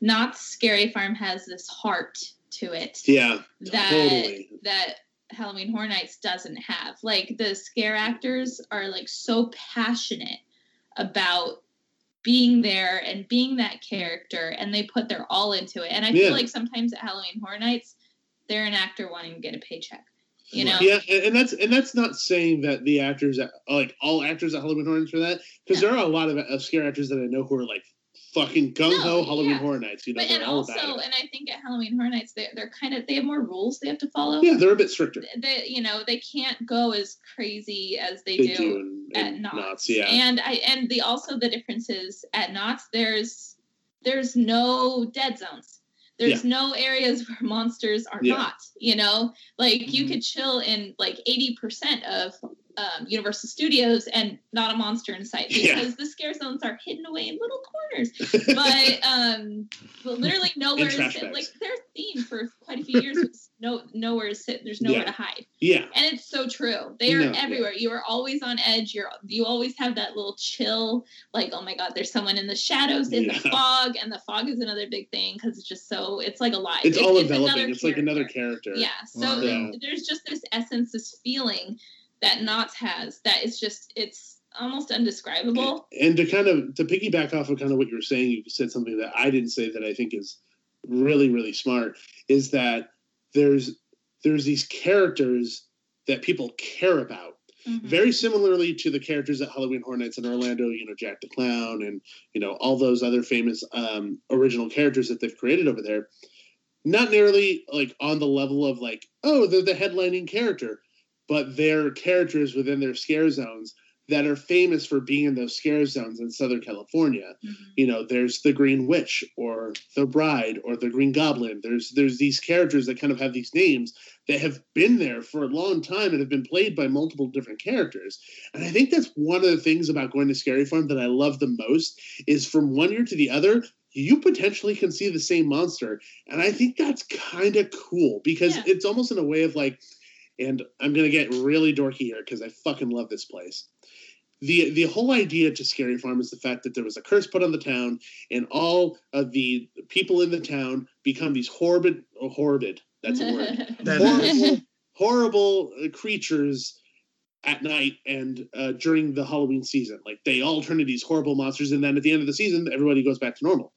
not Scary Farm has this heart to it Yeah, that totally. that Halloween Horror Nights doesn't have. Like the scare actors are like so passionate about being there and being that character and they put their all into it. And I Yeah. feel like sometimes at Halloween Horror Nights, they're an actor wanting to get a paycheck. You know? Yeah, and, that's and that's not saying that the actors, like all actors at Halloween Horror Nights for that, because there are a lot of, of scare actors that I know who are like fucking gung ho No, Halloween yeah. Horror Nights. You know, But and all also, and I think at Halloween Horror Nights, they're, they're kind of they have more rules they have to follow. Yeah, they're a bit stricter. They, you know, they can't go as crazy as they, They do, do in- at in yeah. And I and the also the difference is at Knott's there's there's no dead zones. There's no areas where monsters are Yeah. Mm-hmm. not. You know, like you could chill in like eighty percent of um, Universal Studios and not a monster in sight because Yeah. the scare zones are hidden away in little corners. But um, but literally nowhere is trash sit. bags. Like their theme for quite a few years was no nowhere to sit. There's nowhere Yeah. to hide. Yeah, And it's so true. They are No, yeah. everywhere. You are always on edge. You're you always have that little chill, like, oh my god, there's someone in the shadows in the fog, and the fog is another big thing because it's just so it's like alive. it's all another enveloping. It's like another character. character. Yeah. So Wow. there's just this essence, this feeling that Knott's has that is just it's almost undescribable. and to kind of to piggyback off of kind of what you were saying you said something that i didn't say that i think is really really smart is that there's there's these characters that people care about Mhm. very similarly to the characters at halloween horror nights in orlando you know jack the clown and you know all those other famous um, original characters that they've created over there not nearly like on the level of like oh they're the headlining character but they're characters within their scare zones that are famous for being in those scare zones in Southern California. Mhm. You know, there's the Green Witch or the Bride or the Green Goblin. There's there's these characters that kind of have these names that have been there for a long time and have been played by multiple different characters. And I think that's one of the things about going to Scary Farm that I love the most is from one year to the other, you potentially can see the same monster. And I think that's kind of cool because Yeah. it's almost in a way of like, and I'm gonna get really dorky here because I fucking love this place. The the whole idea to Scary Farm is the fact that there was a curse put on the town, and all of the people in the town become these horrid, oh, horrid. That's a word. That horrible, horrible uh, creatures at night and uh, during the Halloween season. Like they all turn into these horrible monsters, and then at the end of the season, everybody goes back to normal.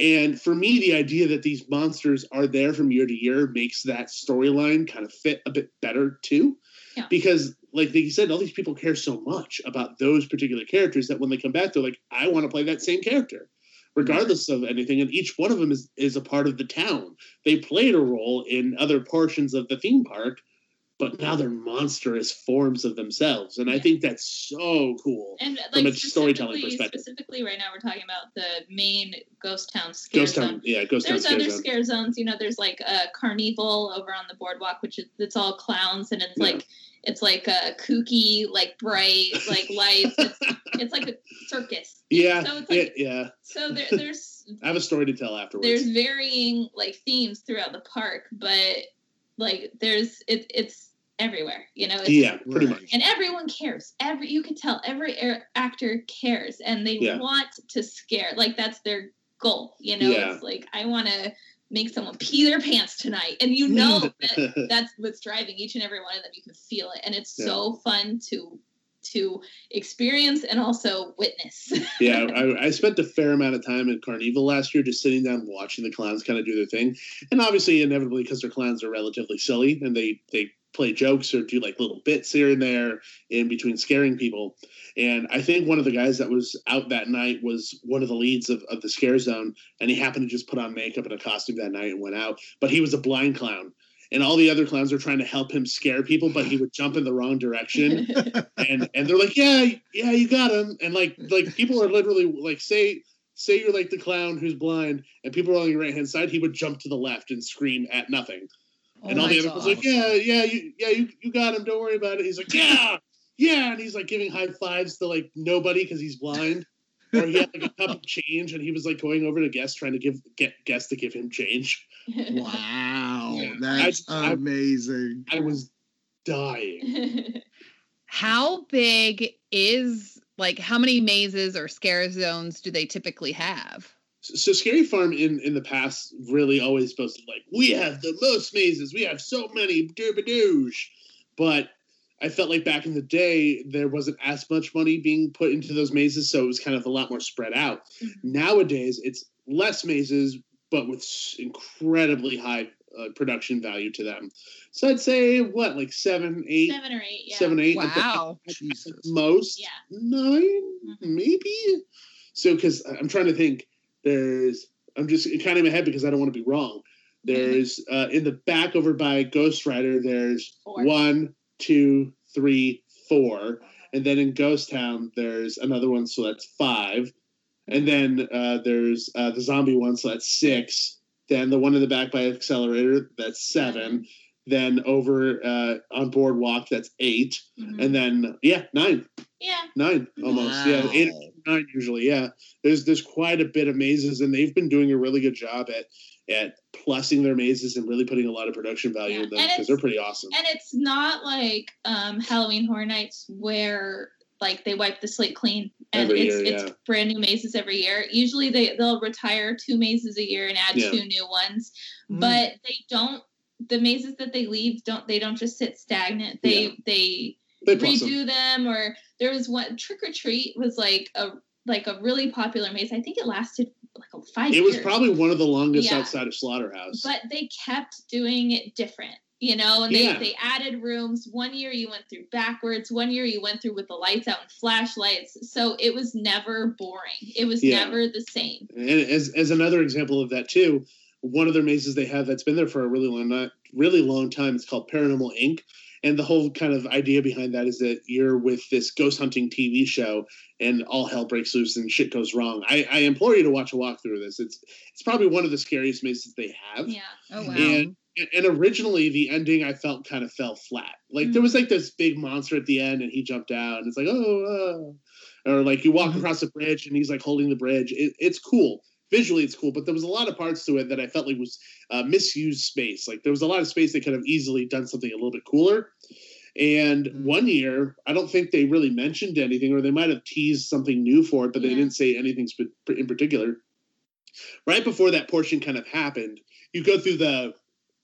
And for me, the idea that these monsters are there from year to year makes that storyline kind of fit a bit better too. Yeah. Because, like you said, all these people care so much about those particular characters that when they come back, they're like, I want to play that same character, regardless of anything. And each one of them is, is a part of the town. They played a role in other portions of the theme park, but now they're monstrous forms of themselves. And I think that's so cool. And From like a storytelling perspective. Specifically, right now we're talking about the main ghost town scare Ghost zone. Town, yeah, Ghost Town there's other Zone. scare zones. You know, there's like a carnival over on the boardwalk, which is it's all clowns, and it's Yeah. like it's like a kooky, like bright, like lights. It's, it's like a circus. Yeah, So it's yeah, like yeah. so there, there's I have a story to tell afterwards. there's varying like themes throughout the park, but like there's it, it's everywhere. You know. It's, yeah, pretty Right. much. and everyone cares every you can tell every air, actor cares and they Yeah. want to scare like that's their goal you know Yeah. it's like i want to make someone pee their pants tonight and you know that that's what's driving each and every one of them you can feel it and it's Yeah. so fun to to experience and also witness yeah, I, I spent a fair amount of time at Carnival last year, just sitting down watching the clowns kind of do their thing, and obviously, inevitably, because their clowns are relatively silly and they they play jokes or do like little bits here and there in between scaring people. And I think one of the guys that was out that night was one of the leads of, of the scare zone, and he happened to just put on makeup and a costume that night and went out. But he was a blind clown. And all the other clowns were trying to help him scare people, but he would jump in the wrong direction and and they're like, yeah, yeah, you got him, and like like people are literally like, say say you're like the clown who's blind, and people are on your right hand side, he would jump to the left and scream at nothing, and all oh the other people's like, yeah, yeah, you yeah, you you got him, don't worry about it. He's like, yeah, yeah, and he's like giving high fives to like nobody because he's blind. Or he had like a cup of change, and he was like going over to guests trying to give get guests to give him change. Wow, Yeah. that's I- I- amazing. I was dying. How big is like how many mazes or scare zones do they typically have? So Scary Farm in in the past really always boasted like we have the most mazes, we have so many doobadoosh, but I felt like back in the day there wasn't as much money being put into those mazes, so it was kind of a lot more spread out. Nowadays, it's less mazes, but with incredibly high uh, production value to them. So I'd say what, like seven, eight, seven or eight yeah seven, eight, at the- Wow. at the Jesus. most Yeah. nine, Mhm. maybe. So, because I'm trying to think, there's, I'm just kind of in my head because I don't want to be wrong. There's uh, in the back over by Ghost Rider. There's Four. one, two, three, four, and then in Ghost Town there's another one, so that's five, and then uh, there's uh, the zombie one, so that's six. Then the one in the back by Xcelerator, that's seven. Then over uh, on Boardwalk, that's 8 Mhm. and then yeah, nine, yeah nine almost. Yeah, eight, Wow. Nine usually. Yeah, there's there's quite a bit of mazes, and they've been doing a really good job at at plussing their mazes and really putting a lot of production value Yeah, in them because they're pretty awesome. and it's not like um halloween horror nights where like they wipe the slate clean and Every it's year, it's yeah. brand new mazes every year usually they they'll retire two mazes a year and add Yeah. two new ones Mm. but they don't the mazes that they leave don't they don't just sit stagnant they Yeah. they They plus them. redo them or there was one trick or treat was like a like a really popular maze i think it lasted like a five It was probably one of the longest Yeah. outside of Slaughterhouse. but they kept doing it different you know and they, Yeah. they added rooms one year you went through backwards one year you went through with the lights out and flashlights so it was never boring it was Yeah. never the same And as as another example of that too, one of their mazes they have that's been there for a really long not really long time. It's called Paranormal Inc. And the whole kind of idea behind that is that you're with this ghost hunting TV show, and all hell breaks loose and shit goes wrong. I, I implore you to watch a walkthrough of this. It's it's probably one of the scariest mazes they have. yeah Oh wow. And and originally the ending I felt kind of fell flat. Like there was like this big monster at the end, and he jumped out, and it's like oh, uh. or like you walk across a bridge, and he's like holding the bridge. It, it's cool visually, it's cool, but there was a lot of parts to it that I felt like was uh, misused space. Like there was a lot of space they could have easily done something a little bit cooler. And one year, I don't think they really mentioned anything, or they might have teased something new for it, but they didn't say anything sp- in particular. Right before that portion kind of happened, you go through the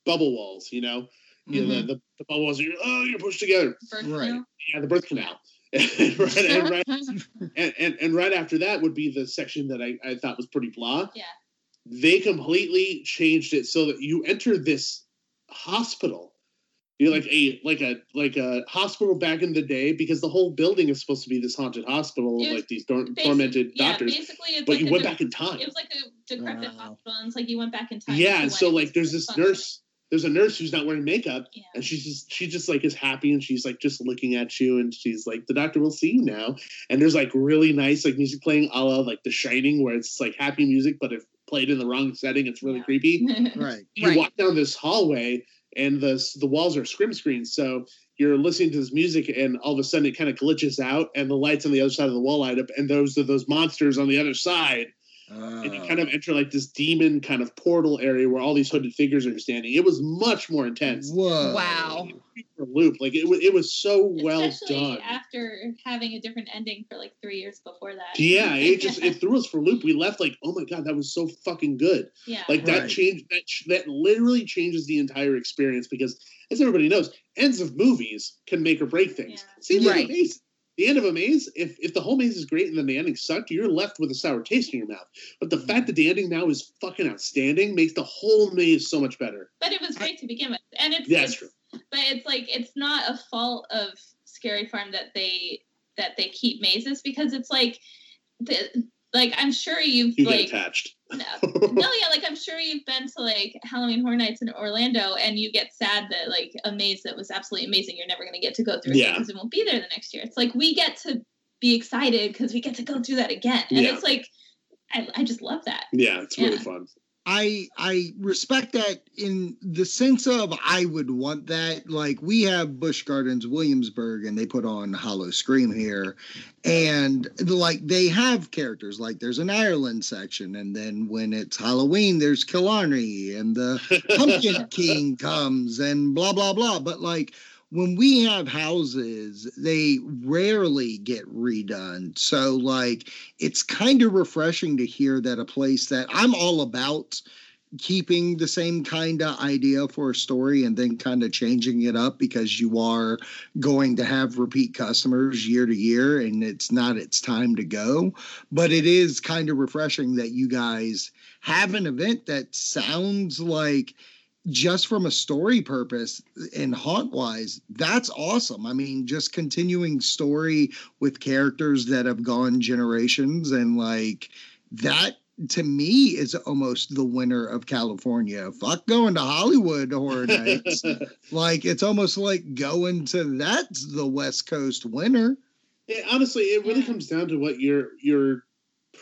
bubble walls, you know, you know the, the, the bubble walls. Are, oh, you're pushed together. Birth Right. canal? Yeah, the birth canal. And, right, and, right, and, and, and right after that would be the section that I, I thought was pretty blah. Yeah. They completely changed it so that you enter this hospital. You're like a like a like a hospital back in the day because the whole building is supposed to be this haunted hospital, It was like these tor- Basi- tormented yeah, doctors. basically it's But like you went de- back in time. it was like a decrepit Wow. hospital and it's like you went back in time Yeah, and so like there's this functioning. nurse. There's a nurse who's not wearing makeup, Yeah. and she's just she just like is happy, and she's like just looking at you, and she's like, "The doctor will see you now." And there's like really nice like music playing, a la like The Shining, where it's like happy music, but if played in the wrong setting, it's really Yeah. creepy. Right. You Right. walk down this hallway, and the the walls are scrim screens, so you're listening to this music, and all of a sudden it kind of glitches out, and the lights on the other side of the wall light up, and those are those monsters on the other side and you ah. kind of enter like this demon kind of portal area where all these hooded figures are standing. It was much more intense. Whoa! Wow. Loop like it was. It was so well Especially done. after having a different ending for like three years before that. Yeah, it just it threw us for loop. We left like, oh my god, that was so fucking good. yeah. Like that Right. changed that that literally changes the entire experience because, as everybody knows, ends of movies can make or break things. Yeah. See Right. end of maze. The end of a maze, if if the whole maze is great and then the ending sucked, you're left with a sour taste in your mouth. But the fact that the ending now is fucking outstanding makes the whole maze so much better. but it was great to begin with, and it's, Yeah, that's it's but it's like it's not a fault of Scary Farm that they that they keep mazes because it's like the like I'm sure you've You like attached. No, no, yeah, like I'm sure you've been to like Halloween Horror Nights in Orlando, and you get sad that like a maze that was absolutely amazing, you're never gonna get to go through Yeah. because it won't be there the next year. It's like we get to be excited because we get to go through that again, and Yeah. it's like I, I just love that. Yeah, it's really Yeah. fun. I I respect that in the sense of I would want that. Like we have Busch Gardens Williamsburg and they put on Howl-O-Scream here. And like they have characters, like there's an Ireland section, and then when it's Halloween, there's Killarney and the Pumpkin King comes and blah blah blah. But like when we have houses, they rarely get redone. So like it's kind of refreshing to hear that a place that I'm all about keeping the same kind of idea for a story and then kind of changing it up because you are going to have repeat customers year to year and it's not its time to go but it is kind of refreshing that you guys have an event that sounds like just from a story purpose and haunt wise, that's awesome. I mean, just continuing story with characters that have gone generations and like that to me is almost the winner of California. Fuck going to Hollywood horror nights. like it's almost like going to that's the West Coast winner. Yeah, honestly, it really comes down to what your your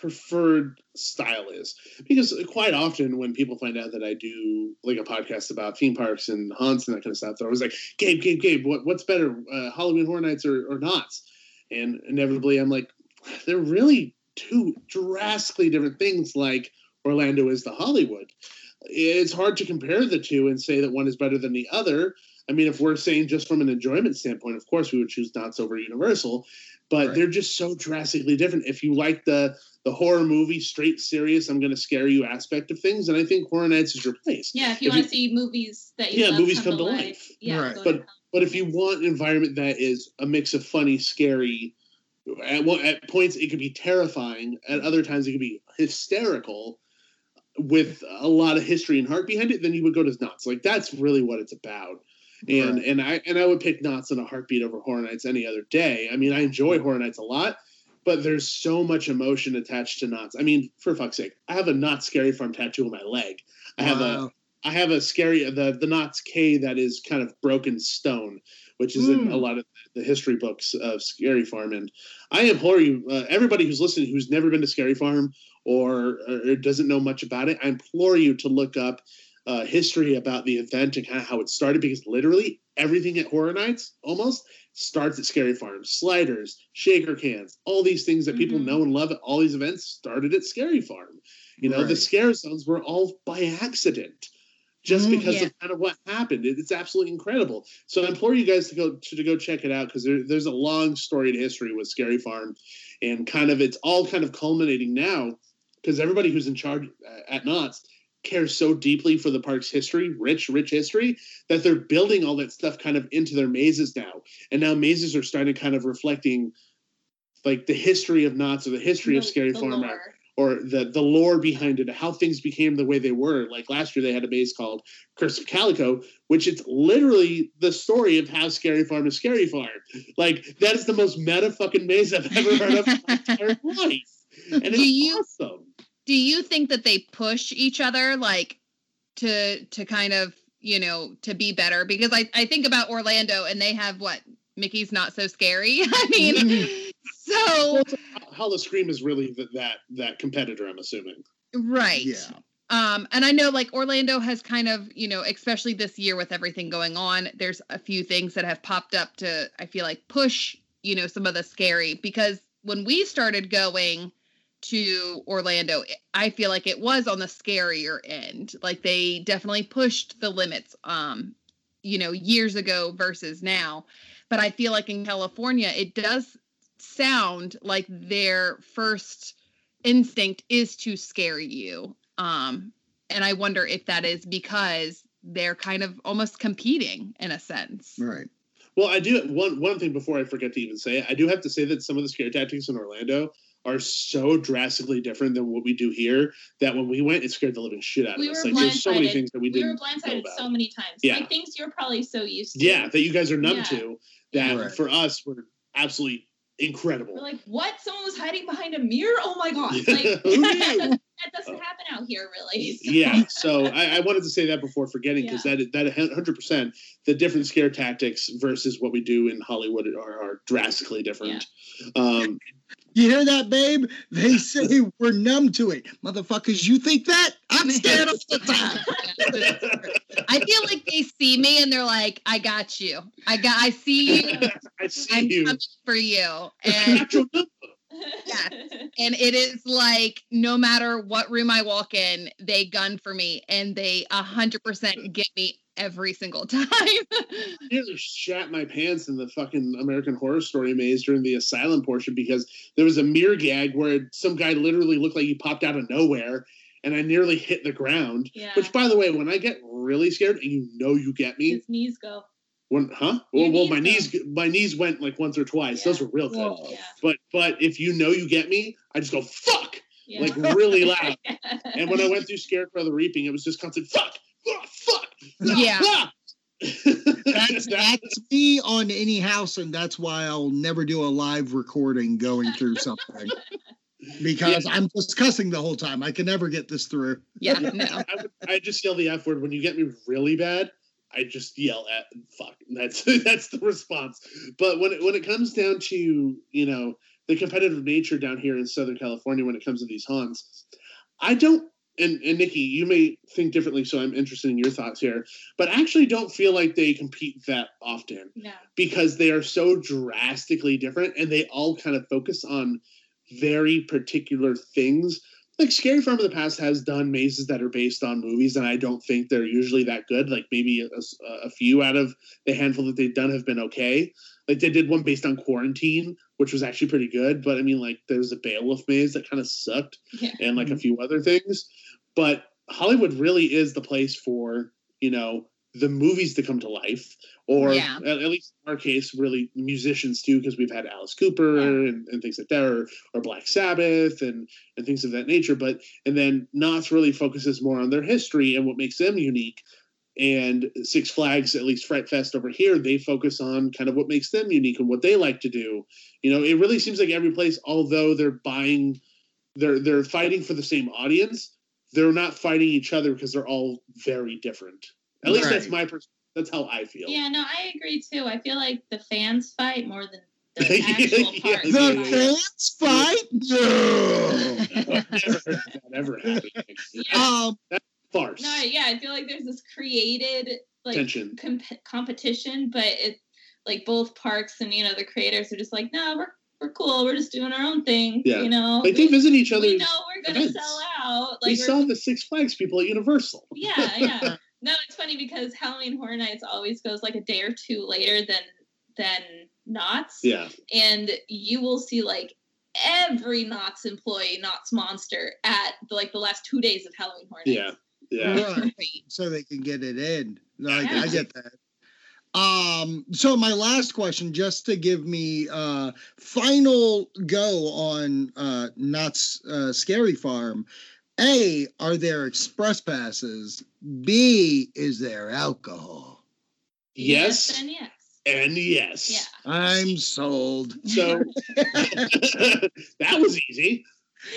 preferred style is. Because quite often, when people find out that I do like a podcast about theme parks and haunts and that kind of stuff, they're always like, "Gabe, Gabe, Gabe, what, what's better, uh, Halloween Horror Nights or, or Knott's?" And inevitably, I'm like, "They're really two drastically different things." Like Orlando is the Hollywood. It's hard to compare the two and say that one is better than the other. I mean, if we're saying just from an enjoyment standpoint, of course we would choose Knott's over Universal, but Right. they're just so drastically different. If you like the the horror movie, straight serious, I'm going to scare you aspect of things, and I think Horror Nights is your place. Yeah, if you If want you- to see movies that you Yeah, movies come to life. Yeah, Right. But- to- But if you want an environment that is a mix of funny, scary, at, one, at points it could be terrifying, at other times it could be hysterical, with a lot of history and heart behind it, then you would go to Knott's. Like that's really what it's about. And Right. and I and I would pick Knott's in a heartbeat over Horror Nights any other day. I mean, I enjoy Horror Nights a lot, but there's so much emotion attached to Knott's. I mean, for fuck's sake, I have a Knott's Scary Farm tattoo on my leg. I have a Wow. I have a scary the the Knott's K that is kind of broken stone, which is in Mm. a lot of the history books of Scary Farm. And I implore you, uh, everybody who's listening who's never been to Scary Farm or, or doesn't know much about it, I implore you to look up uh, history about the event and kind of how it started because literally everything at Horror Nights almost starts at Scary Farm. Sliders, shaker cans, all these things that people Mhm. know and love at all these events started at Scary Farm. You know, the scare zones were all by accident. Just Mhm. because Yeah. of kind of what happened, It- it's absolutely incredible. So I implore you guys to go to, to go check it out because there, there's a long storied history with Scary Farm, and kind of it's all kind of culminating now because everybody who's in charge uh, at Knott's cares so deeply for the park's history, rich, rich history, that they're building all that stuff kind of into their mazes now. And now mazes are starting kind of reflecting like the history of Knott's or the history of Scary the Farm or the the lore behind it, how things became the way they were. Like last year, they had a maze called Curse of Calico, which it's literally the story of how Scary Farm is Scary Farm. Like that is the most meta fucking maze I've ever heard of in my entire life, and it's Do you- awesome. Do you think that they push each other like to to kind of you know to be better because i i think about orlando and they have what mickey's not so scary i mean so Howl-O-Scream is really th- that that competitor. I'm assuming. right Yeah. um and i know like orlando has kind of you know especially this year with everything going on there's a few things that have popped up to i feel like push you know some of the scary because when we started going to Orlando, I feel like it was on the scarier end. Like they definitely pushed the limits, um, you know, years ago versus now. But I feel like in California, it does sound like their first instinct is to scare you. Um, and I wonder if that is because they're kind of almost competing in a sense. Right. Well, I do one one thing before I forget to even say. I do have to say that some of the scare tactics in Orlando are so drastically different than what we do here that when we went, it scared the living shit out of us. were Like there's so many things that we We were didn't know blindsided about. so many times. Yeah. Like things you're probably so used to. yeah, that you guys are numb Yeah. to. That Right. for us were absolutely incredible. We're like, what? Someone was hiding behind a mirror? Oh my god! Like Who knew? that doesn't happen out here, really. So- yeah so I, I wanted to say that before forgetting because that that 100% the different scare tactics versus what we do in hollywood are, are drastically different um You hear that, babe? They say we're numb to it. Motherfuckers, you think that? I'm scared all the time. I feel like they see me and they're like, "I got you. I got. I see you. i see I'm you coming for you." And yes, and it is like no matter what room I walk in, they gun for me, and they a hundred percent get me every single time. I nearly shat my pants in the fucking American Horror Story maze during the asylum portion because there was a mirror gag where some guy literally looked like he popped out of nowhere, and I nearly hit the ground. Yeah. Which, by the way, when I get really scared and you know you get me, His knees go. When huh? Well, well, my go. knees my knees went like once or twice. Those were real good. Yeah. But but if you know you get me, I just go fuck Yeah. like really loud. And when I went through Scarecrow the Reaping, it was just constant fuck, ah, fuck, ah, Yeah. ah. That's, that's me on any house, and that's why I'll never do a live recording going through something. Because I'm just cussing the whole time. I can never get this through. yeah, no. I, would, I just yell the f word when you get me really bad. I just yell at fuck. That's that's the response. But when it when it comes down to you know the competitive nature down here in Southern California when it comes to these haunts, I don't. And, and Nikki, you may think differently, so I'm interested in your thoughts here. But I actually don't feel like they compete that often no. because they are so drastically different and they all kind of focus on very particular things. Like Scary Farm of the Past has done mazes that are based on movies, and I don't think they're usually that good. Like maybe a, a few out of the handful that they've done have been okay. Like they did one based on quarantine, which was actually pretty good. But I mean, like there's a Beowulf maze that kind of sucked, Yeah. and like a mm-hmm. few other things. But Hollywood really is the place for you know the movies to come to life, or Yeah. at, at least in our case, really musicians too, because we've had Alice Cooper and, and things like that, or, or Black Sabbath and and things of that nature. But and then Knott's really focuses more on their history and what makes them unique. And Six Flags, at least Fright Fest over here, they focus on kind of what makes them unique and what they like to do. You know, it really seems like every place, although they're buying, they're they're fighting for the same audience, they're not fighting each other because they're all very different. At least that's my pers- that's how I feel. Yeah, no, I agree too. I feel like the fans fight more than the actual yeah, parts. yeah, The yeah. fans fight? No. I've never heard that ever happen. Yeah. Um, Farce. No, yeah, I feel like there's this created like Tension. comp- competition, but it like both parks and you know the creators are just like, no, we're we're cool. We're just doing our own thing. Yeah. You know, Like they we, visit each other. we other's know we're gonna events. sell out. we Like we're- saw the Six Flags people at Universal. yeah, yeah. No, it's funny because Halloween Horror Nights always goes like a day or two later than than Knott's. Yeah. And you will see like every Knott's employee, Knott's monster at like the last two days of Halloween Horror Nights. Yeah. Yeah. right. So they can get it in. Like, Yeah. I get that. Um, so my last question, just to give me uh final go on uh Knott's uh Scary Farm. A, are there express passes? B, is there alcohol? Yes. and yes. And yes. Yeah. I'm sold. So that was easy.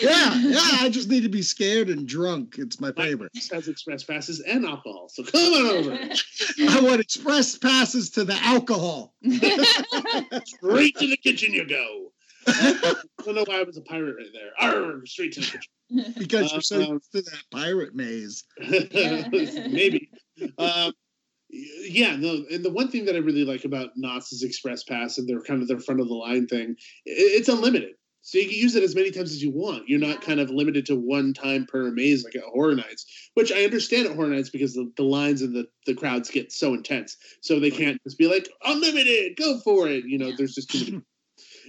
Yeah, yeah. I just need to be scared and drunk. It's my My favorite. house has express passes and alcohol. So come on over. I want express passes to the alcohol. Straight to the kitchen you go. I don't know why I was a pirate right there. Arr, straight to the because you're so Um, to that pirate maze. Maybe. Um, yeah, no, and the one thing that I really like about Knott's Express Pass and their kind of their front of the line thing, it's unlimited. So you can use it as many times as you want. You're not kind of limited to one time per maze like at Horror Nights, which I understand at Horror Nights because the, the lines and the, the crowds get so intense. So they can't just be like, unlimited, go for it. You know, there's just too many.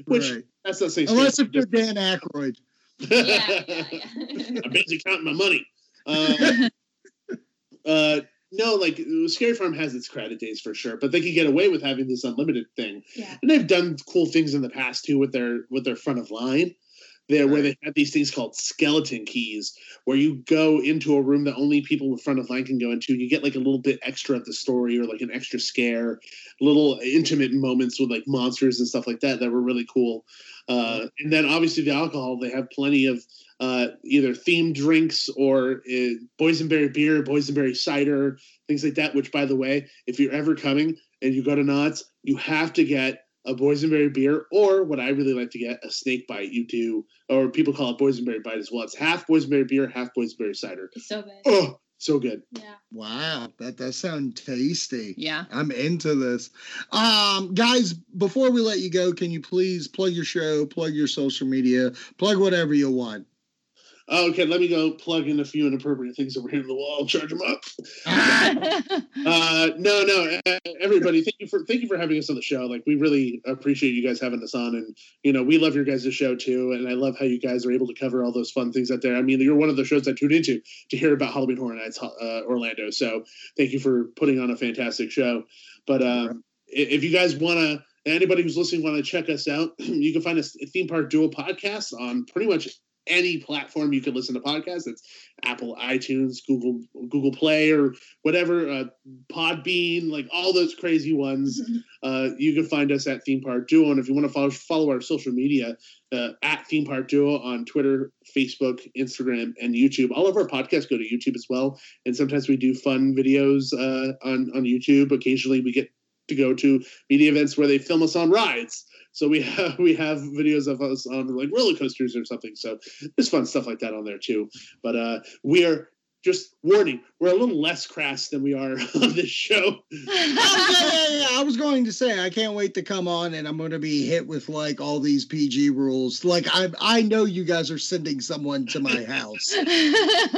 Which Right. that's not saying Unless if you're Dan Aykroyd. yeah, yeah, yeah. I'm busy counting my money. Uh, uh, no, like Scary Farm has its credit days for sure, but they can get away with having this unlimited thing. Yeah. And they've done cool things in the past too with their with their front of line. There, where they have these things called skeleton keys, where you go into a room that only people with front of line can go into. You get like a little bit extra of the story, or like an extra scare, little intimate moments with like monsters and stuff like that that were really cool. Uh, and then obviously the alcohol, they have plenty of uh, either themed drinks or uh, boysenberry beer, boysenberry cider, things like that. Which, by the way, if you're ever coming and you go to Knott's, you have to get a boysenberry beer, or what I really like to get, a snake bite. You do, or people call it boysenberry bite as well. It's half boysenberry beer, half boysenberry cider. It's so good. Oh, so good. Yeah. Wow, that does sound tasty. Yeah. I'm into this. Um, guys, before we let you go, can you please plug your show, plug your social media, plug whatever you want? Okay, let me go plug in a few inappropriate things over here in the wall. Charge them up. Uh, no, no, everybody, thank you for thank you for having us on the show. Like, we really appreciate you guys having us on, and you know, we love your guys' show too. And I love how you guys are able to cover all those fun things out there. I mean, you're one of the shows I tuned into to hear about Halloween Horror Nights uh, Orlando. So, thank you for putting on a fantastic show. But um, if you guys want to, anybody who's listening want to check us out, you can find us at Theme Park Duo Podcast on pretty much any platform you can listen to podcasts. It's Apple, iTunes, Google, Google Play, or whatever. Uh, Podbean, like all those crazy ones. Uh, you can find us at Theme Park Duo, and if you want to follow follow our social media, uh, at Theme Park Duo on Twitter, Facebook, Instagram, and YouTube. All of our podcasts go to YouTube as well, and sometimes we do fun videos uh, on on YouTube. Occasionally, we get to go to media events where they film us on rides. So we have we have videos of us on like roller coasters or something. So there's fun stuff like that on there too. But uh, we are just warning, we're a little less crass than we are on this show. Oh, yeah, yeah, yeah. I was going to say I can't wait to come on and I'm going to be hit with like all these PG rules. Like I I know you guys are sending someone to my house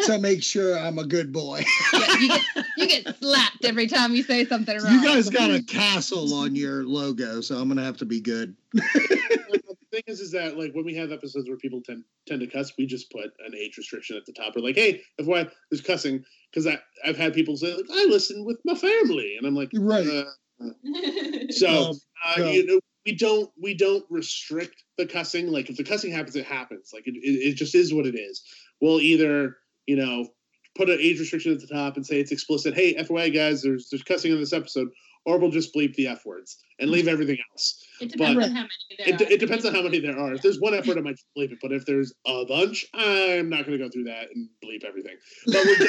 to make sure I'm a good boy. Yeah, you, get, you get slapped every time you say something wrong. you guys got a castle on your logo, so I'm going to have to be good. The thing is, is that like when we have episodes where people tend tend to cuss, we just put an age restriction at the top. We're like, hey, FYI, there's cussing because I I've had people say like I listen with my family, and I'm like, Right. uh, so Um, uh, no. you know we don't we don't restrict the cussing like if the cussing happens it happens like it, it, it just is what it is we'll either you know put an age restriction at the top and say it's explicit hey fyi guys there's there's cussing in this episode or we'll just bleep the f words and leave everything else It depends But- on how many there it, are. it depends on how many there are if there's one f word i might bleep it but if there's a bunch i'm not going to go through that and bleep everything but we're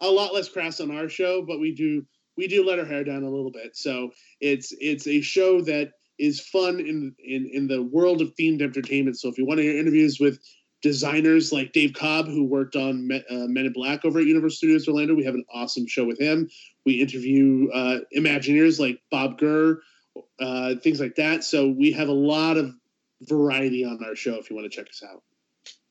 a lot less crass on our show but we do we do let our hair down a little bit so it's it's a show that is fun in in in the world of themed entertainment. So if you want to hear interviews with designers like Dave Cobb, who worked on uh, Men in Black over at Universal Studios Orlando, we have an awesome show with him. We interview uh, Imagineers like Bob Gurr, uh, things like that. So we have a lot of variety on our show. If you want to check us out.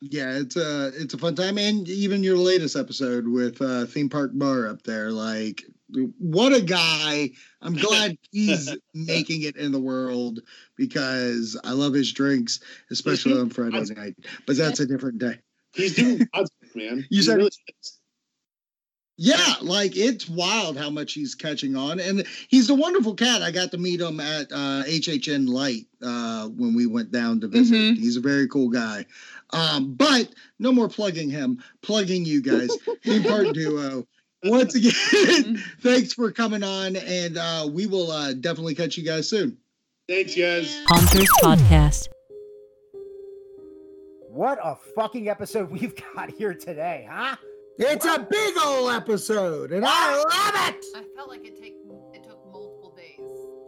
Yeah, it's a it's a fun time, and even your latest episode with uh, theme park bar up there. Like, what a guy! I'm glad he's making it in the world because I love his drinks, especially on Friday night. But that's a different day. He's doing God's work, man. You He said- really. Yeah, like it's wild how much he's catching on, and he's a wonderful cat. I got to meet him at uh, HHN Light uh, when we went down to visit. Mhm. He's a very cool guy. Um, but no more plugging him, plugging you guys. Theme Park Duo. Once again, thanks for coming on, and uh, we will uh, definitely catch you guys soon. Thanks, guys. Haunters Podcast. What a fucking episode we've got here today, huh? It's a big old episode, and I love it. I felt like it take it took multiple days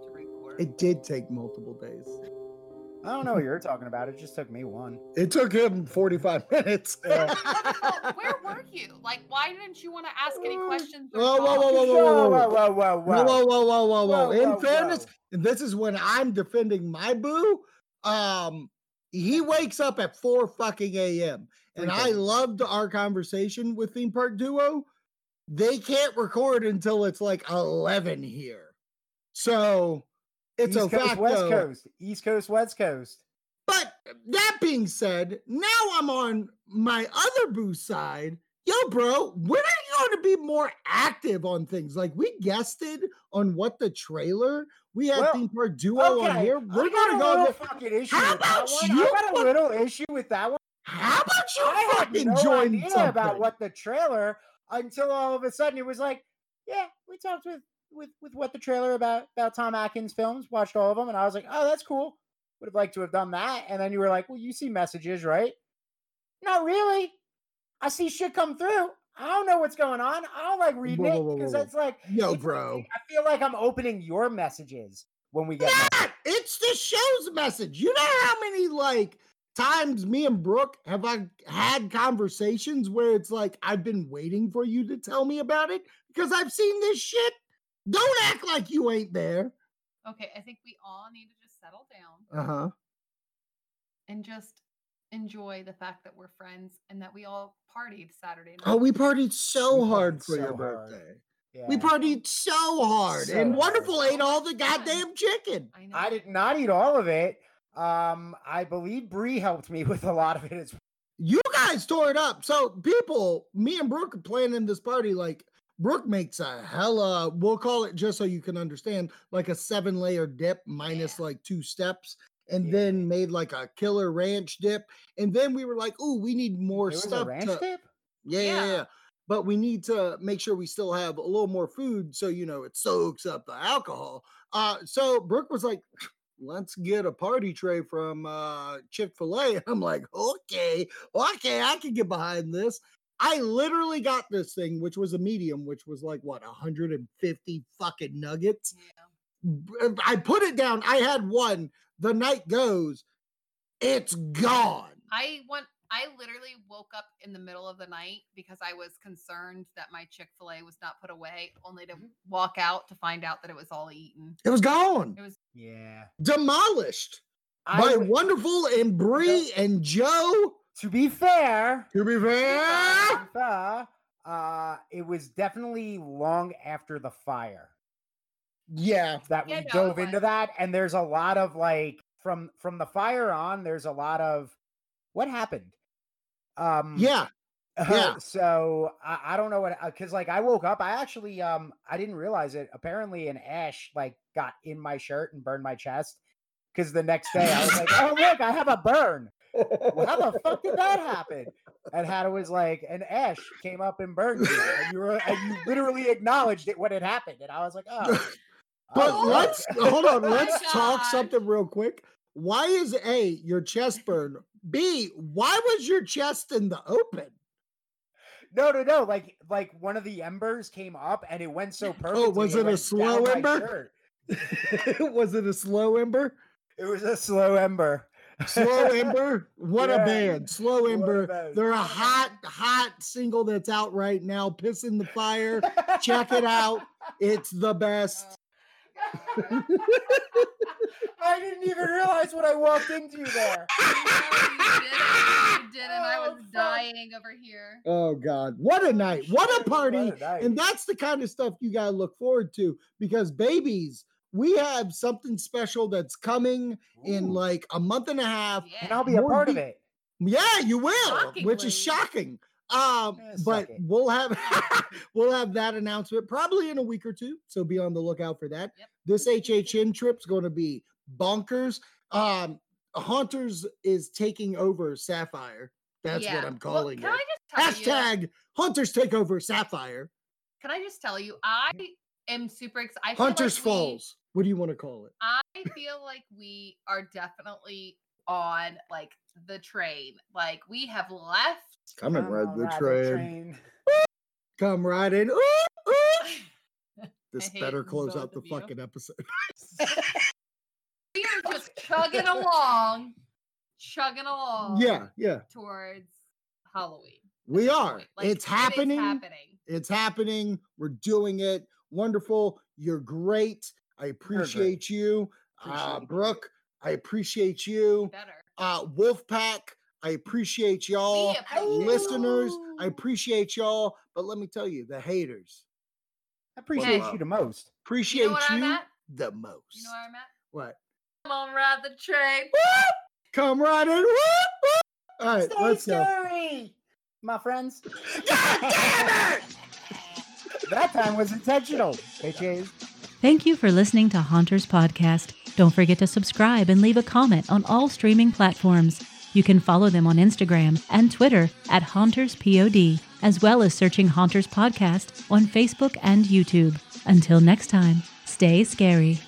to record. It did take multiple days. I don't know what you're talking about. It just took me one. It took him 45 minutes. Yeah. Well, where were you? Like, why didn't you want to ask any questions? Whoa, whoa, whoa, whoa, whoa, Whoa, whoa, whoa, whoa, whoa, Whoa, whoa, whoa, whoa, whoa, whoa. Whoa, In whoa, fairness, whoa. and this is when I'm defending my boo. Um, he wakes up at four fucking a.m. And I loved our conversation with Theme Park Duo. They can't record until it's like 11 here. So it's East a Coast, fact. West. Coast, East Coast, West Coast. But that being said, now I'm on my other boo side. Yo, bro, when are you going to be more active on things? Like we guested on what the trailer we had Well, Theme Park Duo on here. We're going to go. to- fucking issue How about you I got a little issue with that one. How about you I had fucking no join idea something? about what the trailer until all of a sudden it was like, yeah, we talked with with with what the trailer about about Tom Atkins films, watched all of them, and I was like, oh, that's cool. Would have liked to have done that. And then you were like, well, you see messages, right? Not really. I see shit come through. I don't know what's going on. I don't like reading Whoa, it whoa, whoa, because that's like, Yo, it's- bro. I feel like I'm opening your messages when we get. messages. It's the show's message. You know how many like times me and Brooke have I had conversations where it's like I've been waiting for you to tell me about it because I've seen this shit. Don't act like you ain't there. Okay, I think we all need to just settle down Uh huh. and just enjoy the fact that we're friends and that we all partied Saturday night. Oh, we partied so We hard partied for your so hard. birthday. Yeah. We partied so hard, So and hard. wonderful ate all the goddamn chicken. I know. I did not eat all of it. Um, I believe Bree helped me with a lot of it as well. You guys tore it up. So people, me and Brooke are planning this party. Like Brooke makes a hella, we'll call it just so you can understand, like a seven layer dip minus Yeah. like two steps, and Yeah. then made like a killer ranch dip. And then we were like, oh, we need more There a stuff. ranch to, dip? Yeah, yeah, Yeah. But we need to make sure we still have a little more food so you know it soaks up the alcohol. Uh so Brooke was like, let's get a party tray from uh Chick-fil-A. I'm like, okay, okay, I can get behind this. I literally got this thing, which was a medium, which was like what 150 fucking nuggets. Yeah. B- uh, I put it down. I had one. The night goes, it's gone. I want. I literally woke up in the middle of the night because I was concerned that my Chick Fil A was not put away, only to mm-hmm. walk out to find out that it was all eaten. It was gone. It was Yeah. demolished I by w- wonderful and Bree and Joe. To be fair, To be to fair, be fair, uh, it was definitely long after the fire yeah, that Yeah, we no, dove into was. that, and there's a lot of like from from the fire on. There's a lot of what happened. Um, yeah. Yeah. so I, I don't know what because like I woke up. I actually um I didn't realize it. Apparently, an ash like got in my shirt and burned my chest. Because the next day I was like, oh look, I have a burn. Well, how the fuck did that happen? And Hannah was like, an ash came up and burned you, and you were and you literally acknowledged it when it happened, and I was like, oh. But oh, let's uh, hold on. Let's oh talk gosh. something real quick. Why is A your chest burn? B why was your chest in the open? No, no, no. Like, like one of the embers came up and it went so perfect. Oh, was it a slow ember? was it a slow ember? It was a slow ember. Slow Ember, what Yeah. a band! Slow What a Ember, band. they're a hot, hot single that's out right now. Piss in the fire. Check it out. It's the best. I didn't even realize what I walked into there. No, you did it. You did, and I Oh, was fuck. dying over here. Oh God, what a night! What a party! what a. And that's the kind of stuff you gotta look forward to because babies, we have something special that's coming in like a month and a half. Yeah. and I'll be a more part of it. Yeah, you will, which is shocking. Um, Eh, but it. we'll have we'll have that announcement probably in a week or two. So be on the lookout for that. Yep. This HHN trip's going to be bonkers. Um, Haunters is taking over Sapphire. That's what I'm Well, calling can it. I just tell you? Hashtag Haunters take over Sapphire. Can I just tell you? I am super excited. Haunters Falls. What do you want to call it? I feel like we are definitely on like the train. Like we have left. Come and I'm ride on the ride train. Come right in. Ooh, ooh. This better close both out the of you. fucking episode. we are just chugging along, chugging along. yeah, yeah. Towards Halloween. We are. Like, it's it is happening. happening. It's happening. We're doing it. Wonderful. You're great. I appreciate you. Uh, Appreciate you. Brooke, I appreciate you. Better. Uh, Wolfpack, I appreciate y'all. appreciate Listeners, I appreciate y'all. But let me tell you, the haters I appreciate Wow. you the most. appreciate You you, know what I'm at? the most. You know where I'm at? what? Come on, ride the train. Come right in. Whoop, whoop. All right, Stay let's go. my friends. God damn it! That time was intentional. Thank you for listening to Haunters Podcast. Don't forget to subscribe and leave a comment on all streaming platforms. You can follow them on Instagram and Twitter at HauntersPod, as well as searching Haunters Podcast on Facebook and YouTube. Until next time, stay scary.